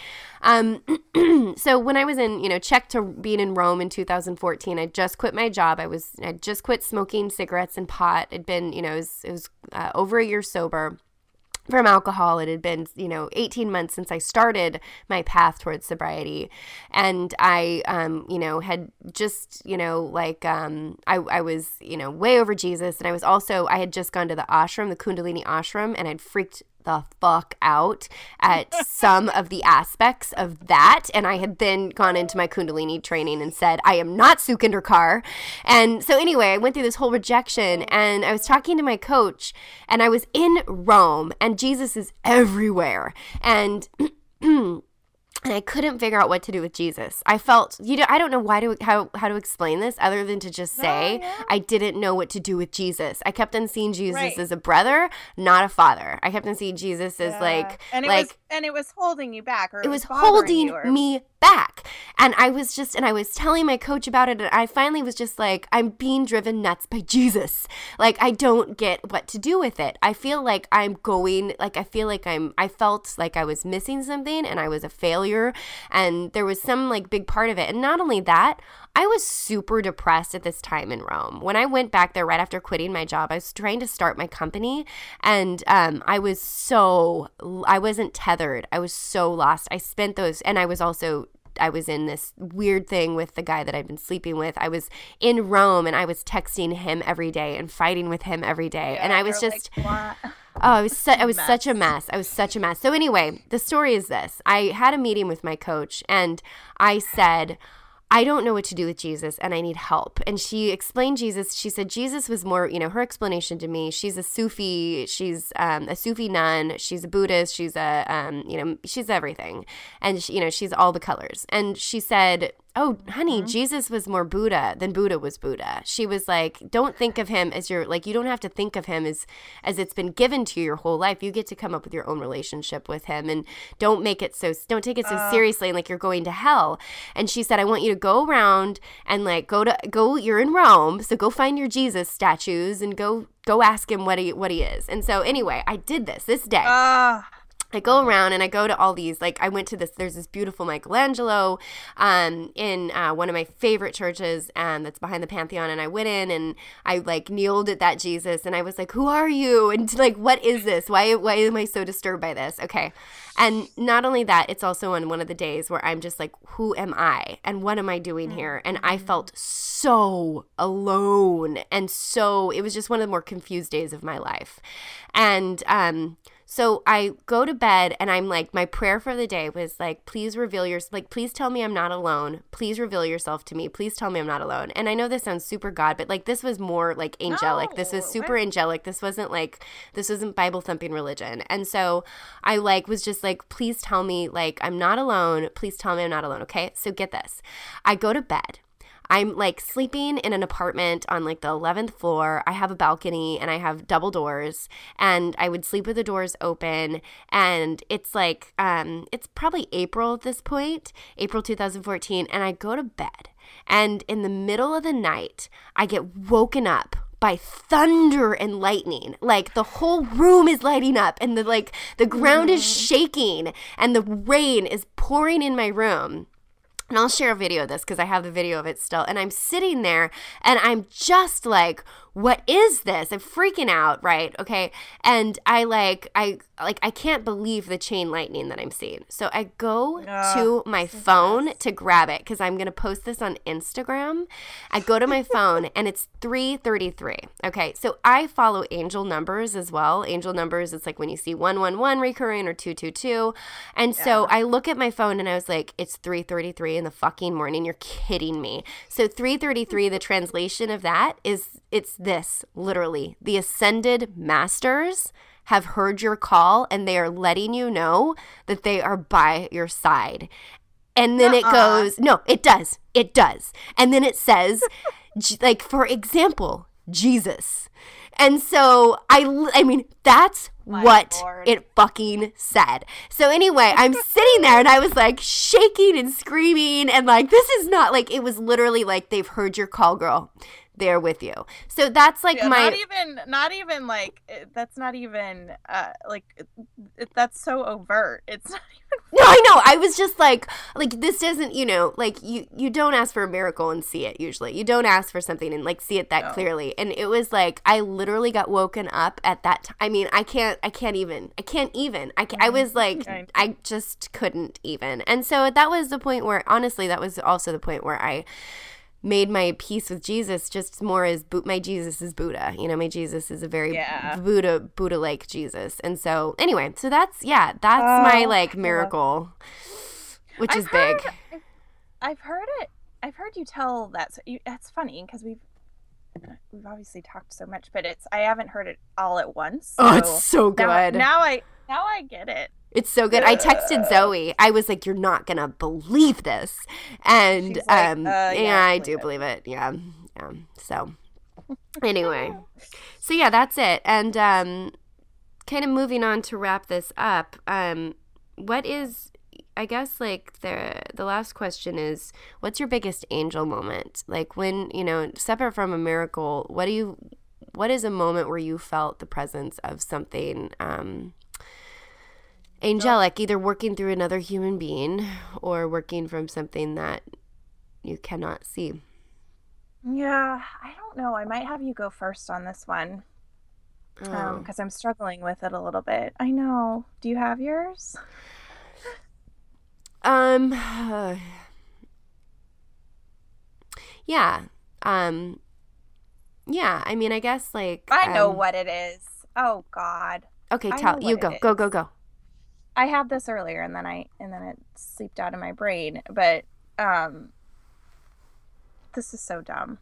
um so when i was in you know check to being in rome in 2014 i just quit my job i was i just quit smoking cigarettes and pot it'd been you know it was, it was uh, over a year sober from alcohol. It had been, you know, 18 months since I started my path towards sobriety. And I, um, you know, had just, you know, like, um, I, I was, you know, way over Jesus. And I was also, I had just gone to the ashram, the Kundalini ashram, and I'd freaked the fuck out at some of the aspects of that. And I had then gone into my Kundalini training and said, I am not Sukinder Kaur. And so, anyway, I went through this whole rejection and I was talking to my coach, and I was in Rome, and Jesus is everywhere. And and I couldn't figure out what to do with Jesus. I felt you know I don't know why to how how to explain this other than to just say yeah. I didn't know what to do with Jesus. I kept on seeing Jesus Right. as a brother, not a father. I kept on seeing Jesus as Yeah. like and it like was and it was holding you back, or it was bothering holding me back. And I was just, and I was telling my coach about it. And I finally was just like, I'm being driven nuts by Jesus. Like, I don't get what to do with it. I feel like I'm going, like, I feel like I'm, I felt like I was missing something and I was a failure. And there was some like big part of it. And not only that, I was super depressed at this time in Rome. When I went back there right after quitting my job, I was trying to start my company and um, I was so, I wasn't tethered. I was so lost. I spent those, and I was also I was in this weird thing with the guy that I'd been sleeping with. I was in Rome and I was texting him every day and fighting with him every day. and I was just like, Oh, I was su- I was such a Mess. mess. I was such a mess. So anyway, the story is this: I had a meeting with my coach, and I said. I don't know what to do with Jesus and I need help. And she explained Jesus. She said Jesus was more, you know, her explanation to me. She's a Sufi. She's um, a Sufi nun. She's a Buddhist. She's a, um, you know, she's everything. And, she, you know, she's all the colors. And she said, Oh, honey, Jesus was more Buddha than Buddha was Buddha. She was like, don't think of him as your like you don't have to think of him as as it's been given to you your whole life. You get to come up with your own relationship with him and don't make it so don't take it so seriously and like you're going to hell. And she said, I want you to go around and like go to go you're in Rome, so go find your Jesus statues and go go ask him what he what he is. And so anyway, I did this this day. Ah, I go around and I go to all these. Like I went to this. There's this beautiful Michelangelo, um, in uh, one of my favorite churches, um, that's behind the Pantheon. And I went in and I like kneeled at that Jesus, and I was like, "Who are you?" And like, "What is this? Why why am I so disturbed by this?" Okay, and not only that, it's also on one of the days where I'm just like, "Who am I? And what am I doing here?" And I felt so alone, and so it was just one of the more confused days of my life, and um. So I go to bed and I'm like, my prayer for the day was like, please reveal your, like, please tell me I'm not alone. Please reveal yourself to me. Please tell me I'm not alone. And I know this sounds super God, but like this was more like angelic. this was super what? angelic. This wasn't like, this wasn't Bible thumping religion. And so I like was just like, please tell me like I'm not alone. Please tell me I'm not alone. Okay. So get this. I go to bed. I'm like sleeping in an apartment on like the 11th floor. I have a balcony and I have double doors and I would sleep with the doors open and it's like um it's probably April at this point, April 2014 and I go to bed and in the middle of the night, I get woken up by thunder and lightning. Like the whole room is lighting up and the like the ground is shaking and the rain is pouring in my room. And I'll share a video of this because I have the video of it still. And I'm sitting there and I'm just like, what is this? I'm freaking out, right? Okay. And I like, I like, I can't believe the chain lightning that I'm seeing. So I go to my phone to grab it because I'm gonna post this on Instagram. I go to my phone and it's 3:33. Okay. So I follow angel numbers as well. Angel numbers, it's like when you see 111 recurring or 222. And so I look at my phone and I was like, it's 3:33 in the fucking morning. You're kidding me. So 3:33, the translation of that is it's this literally the ascended masters have heard your call and they are letting you know that they are by your side and then it Nuh-uh. goes no it does it does and then it says like for example jesus and so I, I mean that's My what Lord. it fucking said so anyway i'm sitting there and i was like shaking and screaming and like this is not like it was literally like they've heard your call girl they're with you so that's like Yeah, my not even not even like eh, that's not even uh like it, it, that's so overt it's not even No, I know. I was just like, like this doesn't, you know, like you you don't ask for a miracle and see it usually. You don't ask for something and like see it that No. clearly. And it was like I literally got woken up at that time. I mean, I can't, I can't even, I can't even. I, ca- I mm-hmm. was like, I just couldn't even. And so that was the point where, honestly, that was also the point where I made my peace with Jesus just more as my Jesus is Buddha. You know, my Jesus is a very Yeah. Buddha Buddha like Jesus. And so anyway, so that's yeah, that's my Oh, like yeah. miracle, which I've is big. heard- I've- I've heard it I've heard you tell that so you, that's funny because we've we've obviously talked so much but it's I haven't heard it all at once Oh, it's so so now, good. now I now I get it It's so good. I texted Zoe. I was like, "You're not gonna believe this," and like, um, "Uh, yeah, yeah, I believe do it." believe it. Yeah, yeah. So anyway, so yeah, that's it. And um, kind of moving on to wrap this up. Um, what is, I guess, like the the last question is, what's your biggest angel moment? Like when you know, separate from a miracle, what do you, what is a moment where you felt the presence of something? Um, angelic, either working through another human being or working from something that you cannot see. yeah I don't know I might have you go first on this one because I'm struggling with it a little bit I know do you have yours Um, yeah. Um, yeah. I mean, I guess like I know um, what it is oh God Okay, I tell you what go, go, go, go. I had this earlier and then I and then it sleeped out of my brain. But um this is so dumb.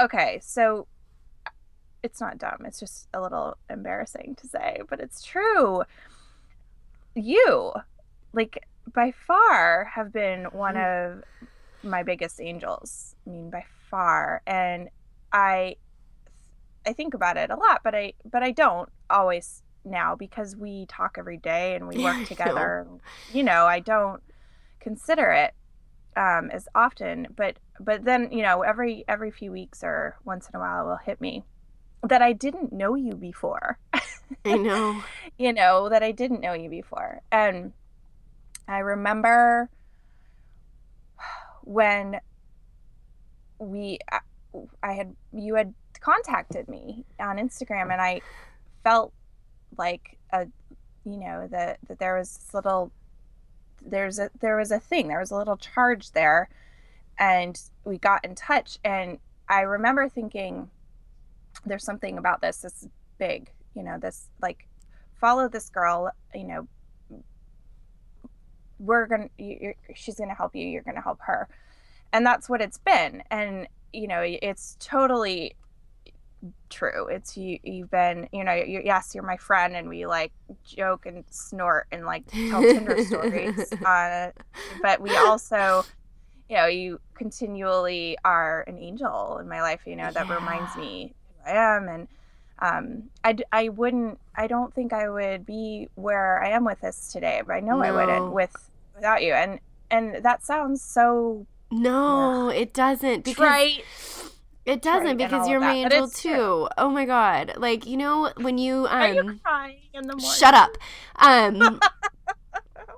Okay, so it's not dumb. It's just a little embarrassing to say, but it's true. You like by far have been one of my biggest angels. I mean by far and I I think about it a lot, but I but I don't always now because we talk every day and we Yeah, I know. work together. You know, I don't consider it um, as often, but but then you know every every few weeks or once in a while it will hit me that I didn't know you before. I know. you know that I didn't know you before, and I remember when we I- I had you had contacted me on Instagram and I felt like a you know that that there was this little there's a there was a thing there was a little charge there and we got in touch and I remember thinking there's something about this this big you know this like follow this girl you know we're gonna she's gonna help you you're gonna help her. And that's what it's been and you know it's totally true it's you you've been you know you yes you're my friend and we like joke and snort and like tell tinder stories uh, but we also you know, you continually are an angel in my life, you know, that Yeah. reminds me who I am. And um, I, I wouldn't, I don't think I would be where I am with this today, but I know I wouldn't with, without you. And, and that sounds so No, it doesn't because trite. It doesn't because you're my angel it's true. too. Oh my god. Like, you know when you Are you um crying in the morning? shut up. Um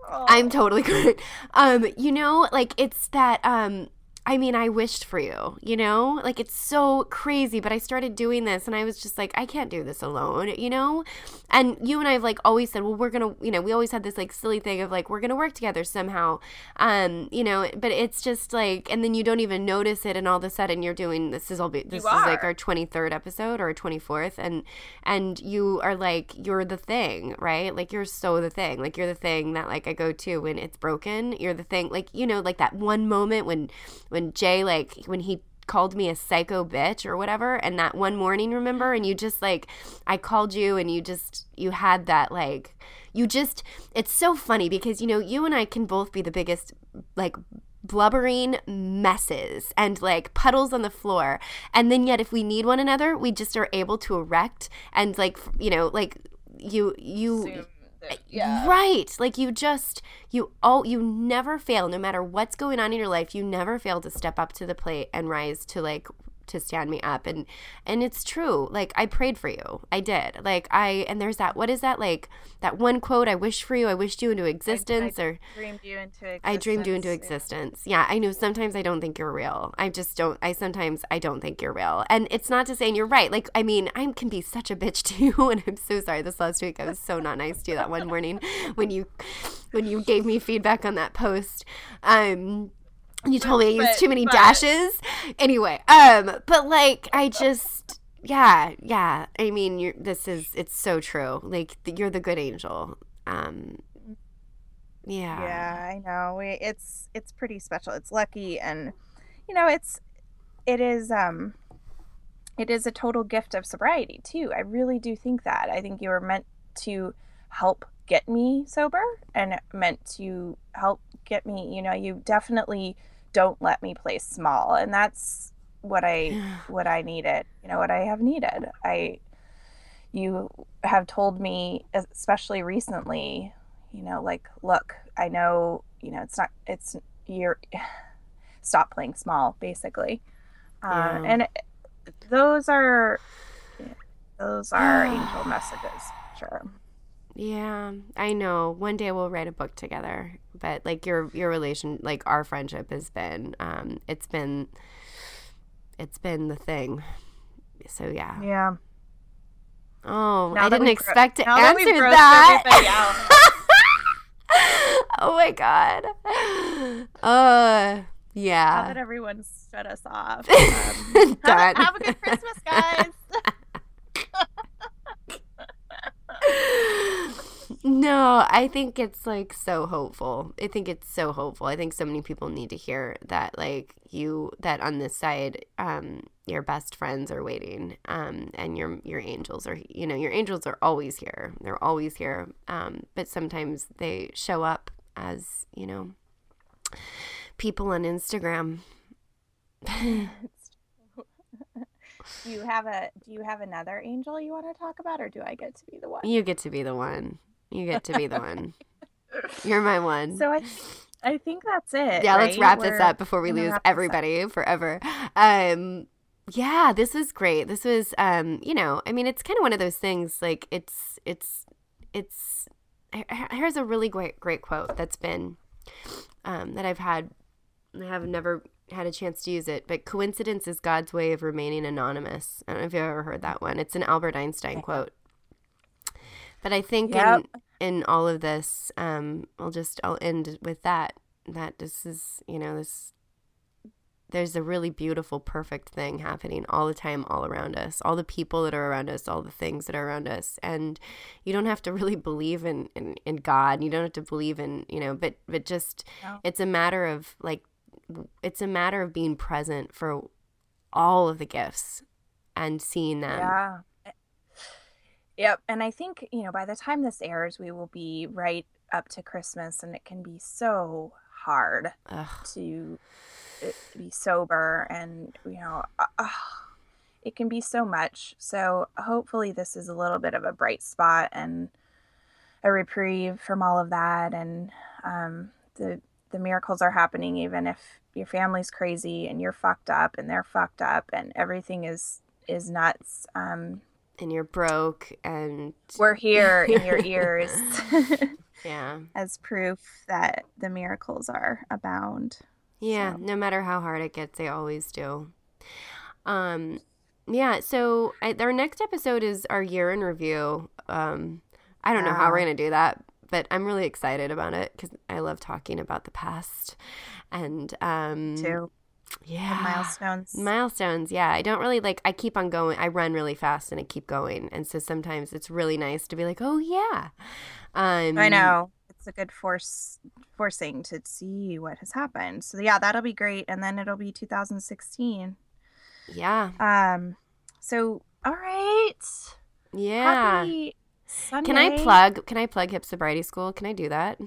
Oh. I'm totally good. Um, you know, like it's that um I mean, I wished for you, you know? Like it's so crazy, but I started doing this and I was just like, I can't do this alone, you know? And you and I have like always said, well, we're to, you know, we always had this like silly thing of like we're to work together somehow. Um, you know, but it's just like and then you don't even notice it and all of a sudden you're doing this is all be, this is like our 23rd episode or 24th and and you are like you're the thing right like you're so the thing like you're the thing that like i go to when it's broken you're the thing like you know like that one moment when when jay like when he called me a psycho bitch or whatever and that one morning remember and you just like i called you and you just you had that like you just it's so funny because you know you and i can both be the biggest like blubbering messes and like puddles on the floor. And then yet if we need one another we just are able to erect and like you know like you you yeah. right. Like you just you oh you never fail. No matter what's going on in your life you never fail to step up to the plate and rise to like to stand me up and and it's true like i prayed for you i did like i and there's that what is that like that one quote i wish for you i wished you into existence or Dreamed you into existence. I dreamed you into yeah. existence. Yeah, I know sometimes I don't think you're real. I just don't I sometimes I don't think you're real. And it's not to say and you're right. Like I mean, I can be such a bitch to you and I'm so sorry this last week I was so not nice to you that one morning when you when you gave me feedback on that post. Um you told me I used But- too many but- dashes. Anyway, um but like I just yeah, yeah. I mean, you're this is it's so true. Like you're the good angel. Um yeah. Yeah, I know. We, it's it's pretty special. It's lucky, and you know, it's it is um, it is a total gift of sobriety too. I really do think that. I think you were meant to help get me sober, and meant to help get me. You know, you definitely don't let me play small, and that's what I what I needed. You know, what I have needed. I you have told me, especially recently, you know, like, look, I know, you know, it's not, it's, you're, stop playing small, basically. Uh, Yeah. and it- those are, those are angel messages, sure. Yeah, I know. One day we'll write a book together. But like your your relation, like our friendship has been, um, it's been, it's been the thing. So yeah. Yeah. Oh, Now I didn't expect to now that answer that. oh my god. Uh, Now yeah. that everyone's shut us off. Um, have, a, have a good Christmas, guys. No, I think it's like so hopeful. I think it's so hopeful. I think so many people need to hear that like you that on this side um your best friends are waiting um and your your angels are you know your angels are always here. They're always here. Um but sometimes they show up as, you know, people on Instagram. do you have a do you have another angel you want to talk about or do I get to be the one? You get to be the one. You get to be the one. You're my one. So I I think that's it. yeah, let's wrap this We're up before we lose wrap this up. everybody forever. Um yeah, this was great. This was um, you know, I mean it's kind of one of those things like it's it's it's h- h- here's a really great great quote that's been um that I've had I have never had a chance to use it, but coincidence is God's way of remaining anonymous. I don't know if you've ever heard that one. It's an Albert Einstein quote. But I think Yep. in in all of this, um, I'll just I'll end with that. That this is you know this. There's a really beautiful, perfect thing happening all the time, all around us. All the people that are around us, all the things that are around us, and you don't have to really believe in in, in God. You don't have to believe in you know, but but just No. it's a matter of like, it's a matter of being present for all of the gifts and seeing them. Yeah. Yep. And I think, you know, by the time this airs, we will be right up to Christmas and it can be so hard Ugh. to uh, be sober and you know uh, uh, it can be so much so hopefully this is a little bit of a bright spot and a reprieve from all of that and um, the the miracles are happening even if your family's crazy and you're fucked up and they're fucked up and everything is is nuts um, And you're broke and we're here in your ears yeah. as proof that the miracles are abound Yeah, So- no matter how hard it gets, they always do. Um, yeah. So I, our next episode is our year in review. Um, I don't know how we're gonna do that, but I'm really excited about it because I love talking about the past and um, too yeah, milestones Milestones, yeah. I don't really like. I keep on going. I run really fast and I keep going, and so sometimes it's really nice to be like, oh yeah. Um, I know. It's a good force forcing to see what has happened. So yeah, that'll be great. And then it'll be 2016. Yeah, Um so all right. yeah. Happy Sunday. Can I plug? Can I plug Hip Sobriety School? Can I do that?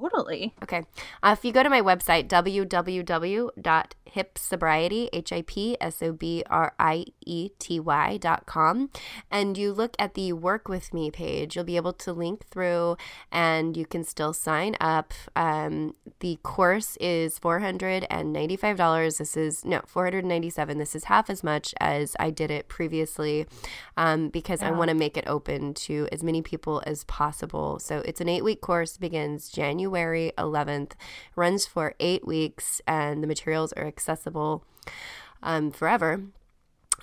Totally. Okay. Uh, if you go to my website, www.hipsobriety, H-I-P-S-O-B-R-I-E-T-Y dot com, and you look at the Work With Me page, you'll be able to link through and you can still sign up. Um, the course is $495. This is, no, 497 This is half as much as I did it previously um, because I want to make it open to as many people as possible. So it's an eight week course, begins January 11th, runs for eight weeks, and the materials are accessible um, forever.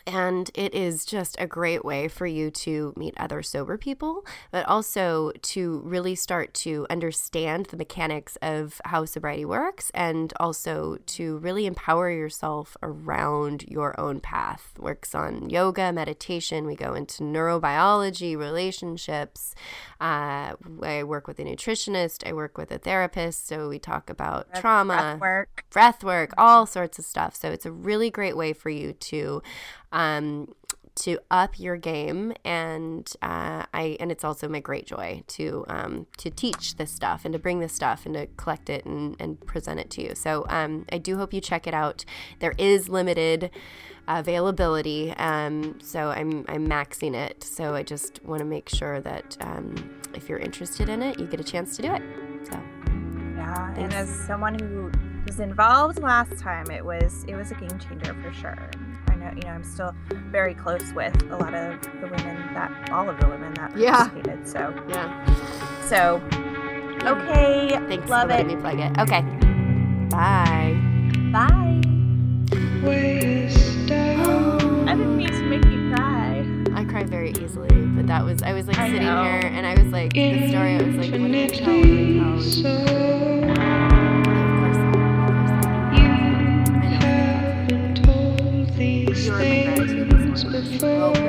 And it is just a great way for you to meet other sober people, but also to really start to understand the mechanics of how sobriety works and also to really empower yourself around your own path. Works on yoga, meditation. We go into neurobiology, relationships. Uh, I work with a nutritionist, I work with a therapist. So we talk about Breath- trauma breath work. breath work, all sorts of stuff. So it's a really great way for you to um, to up your game, and uh, I and it's also my great joy to um, to teach this stuff and to bring this stuff and to collect it and, and present it to you. So um, I do hope you check it out. There is limited availability, um, so I'm I'm maxing it. So I just want to make sure that um, if you're interested in it, you get a chance to do it. So Yeah. And as someone who was involved last time, it was it was a game changer for sure. I know, you know, I'm still very close with a lot of the women that all of the women that Yeah. participated. So yeah. so okay. Thanks Love for letting it. me plug it. Okay. Bye. Bye. Waste. I didn't mean to make you cry. I cry very easily, but that was I was like I sitting know. here and I was like the story. I was like, what do we tell? What do we tell? So Oh.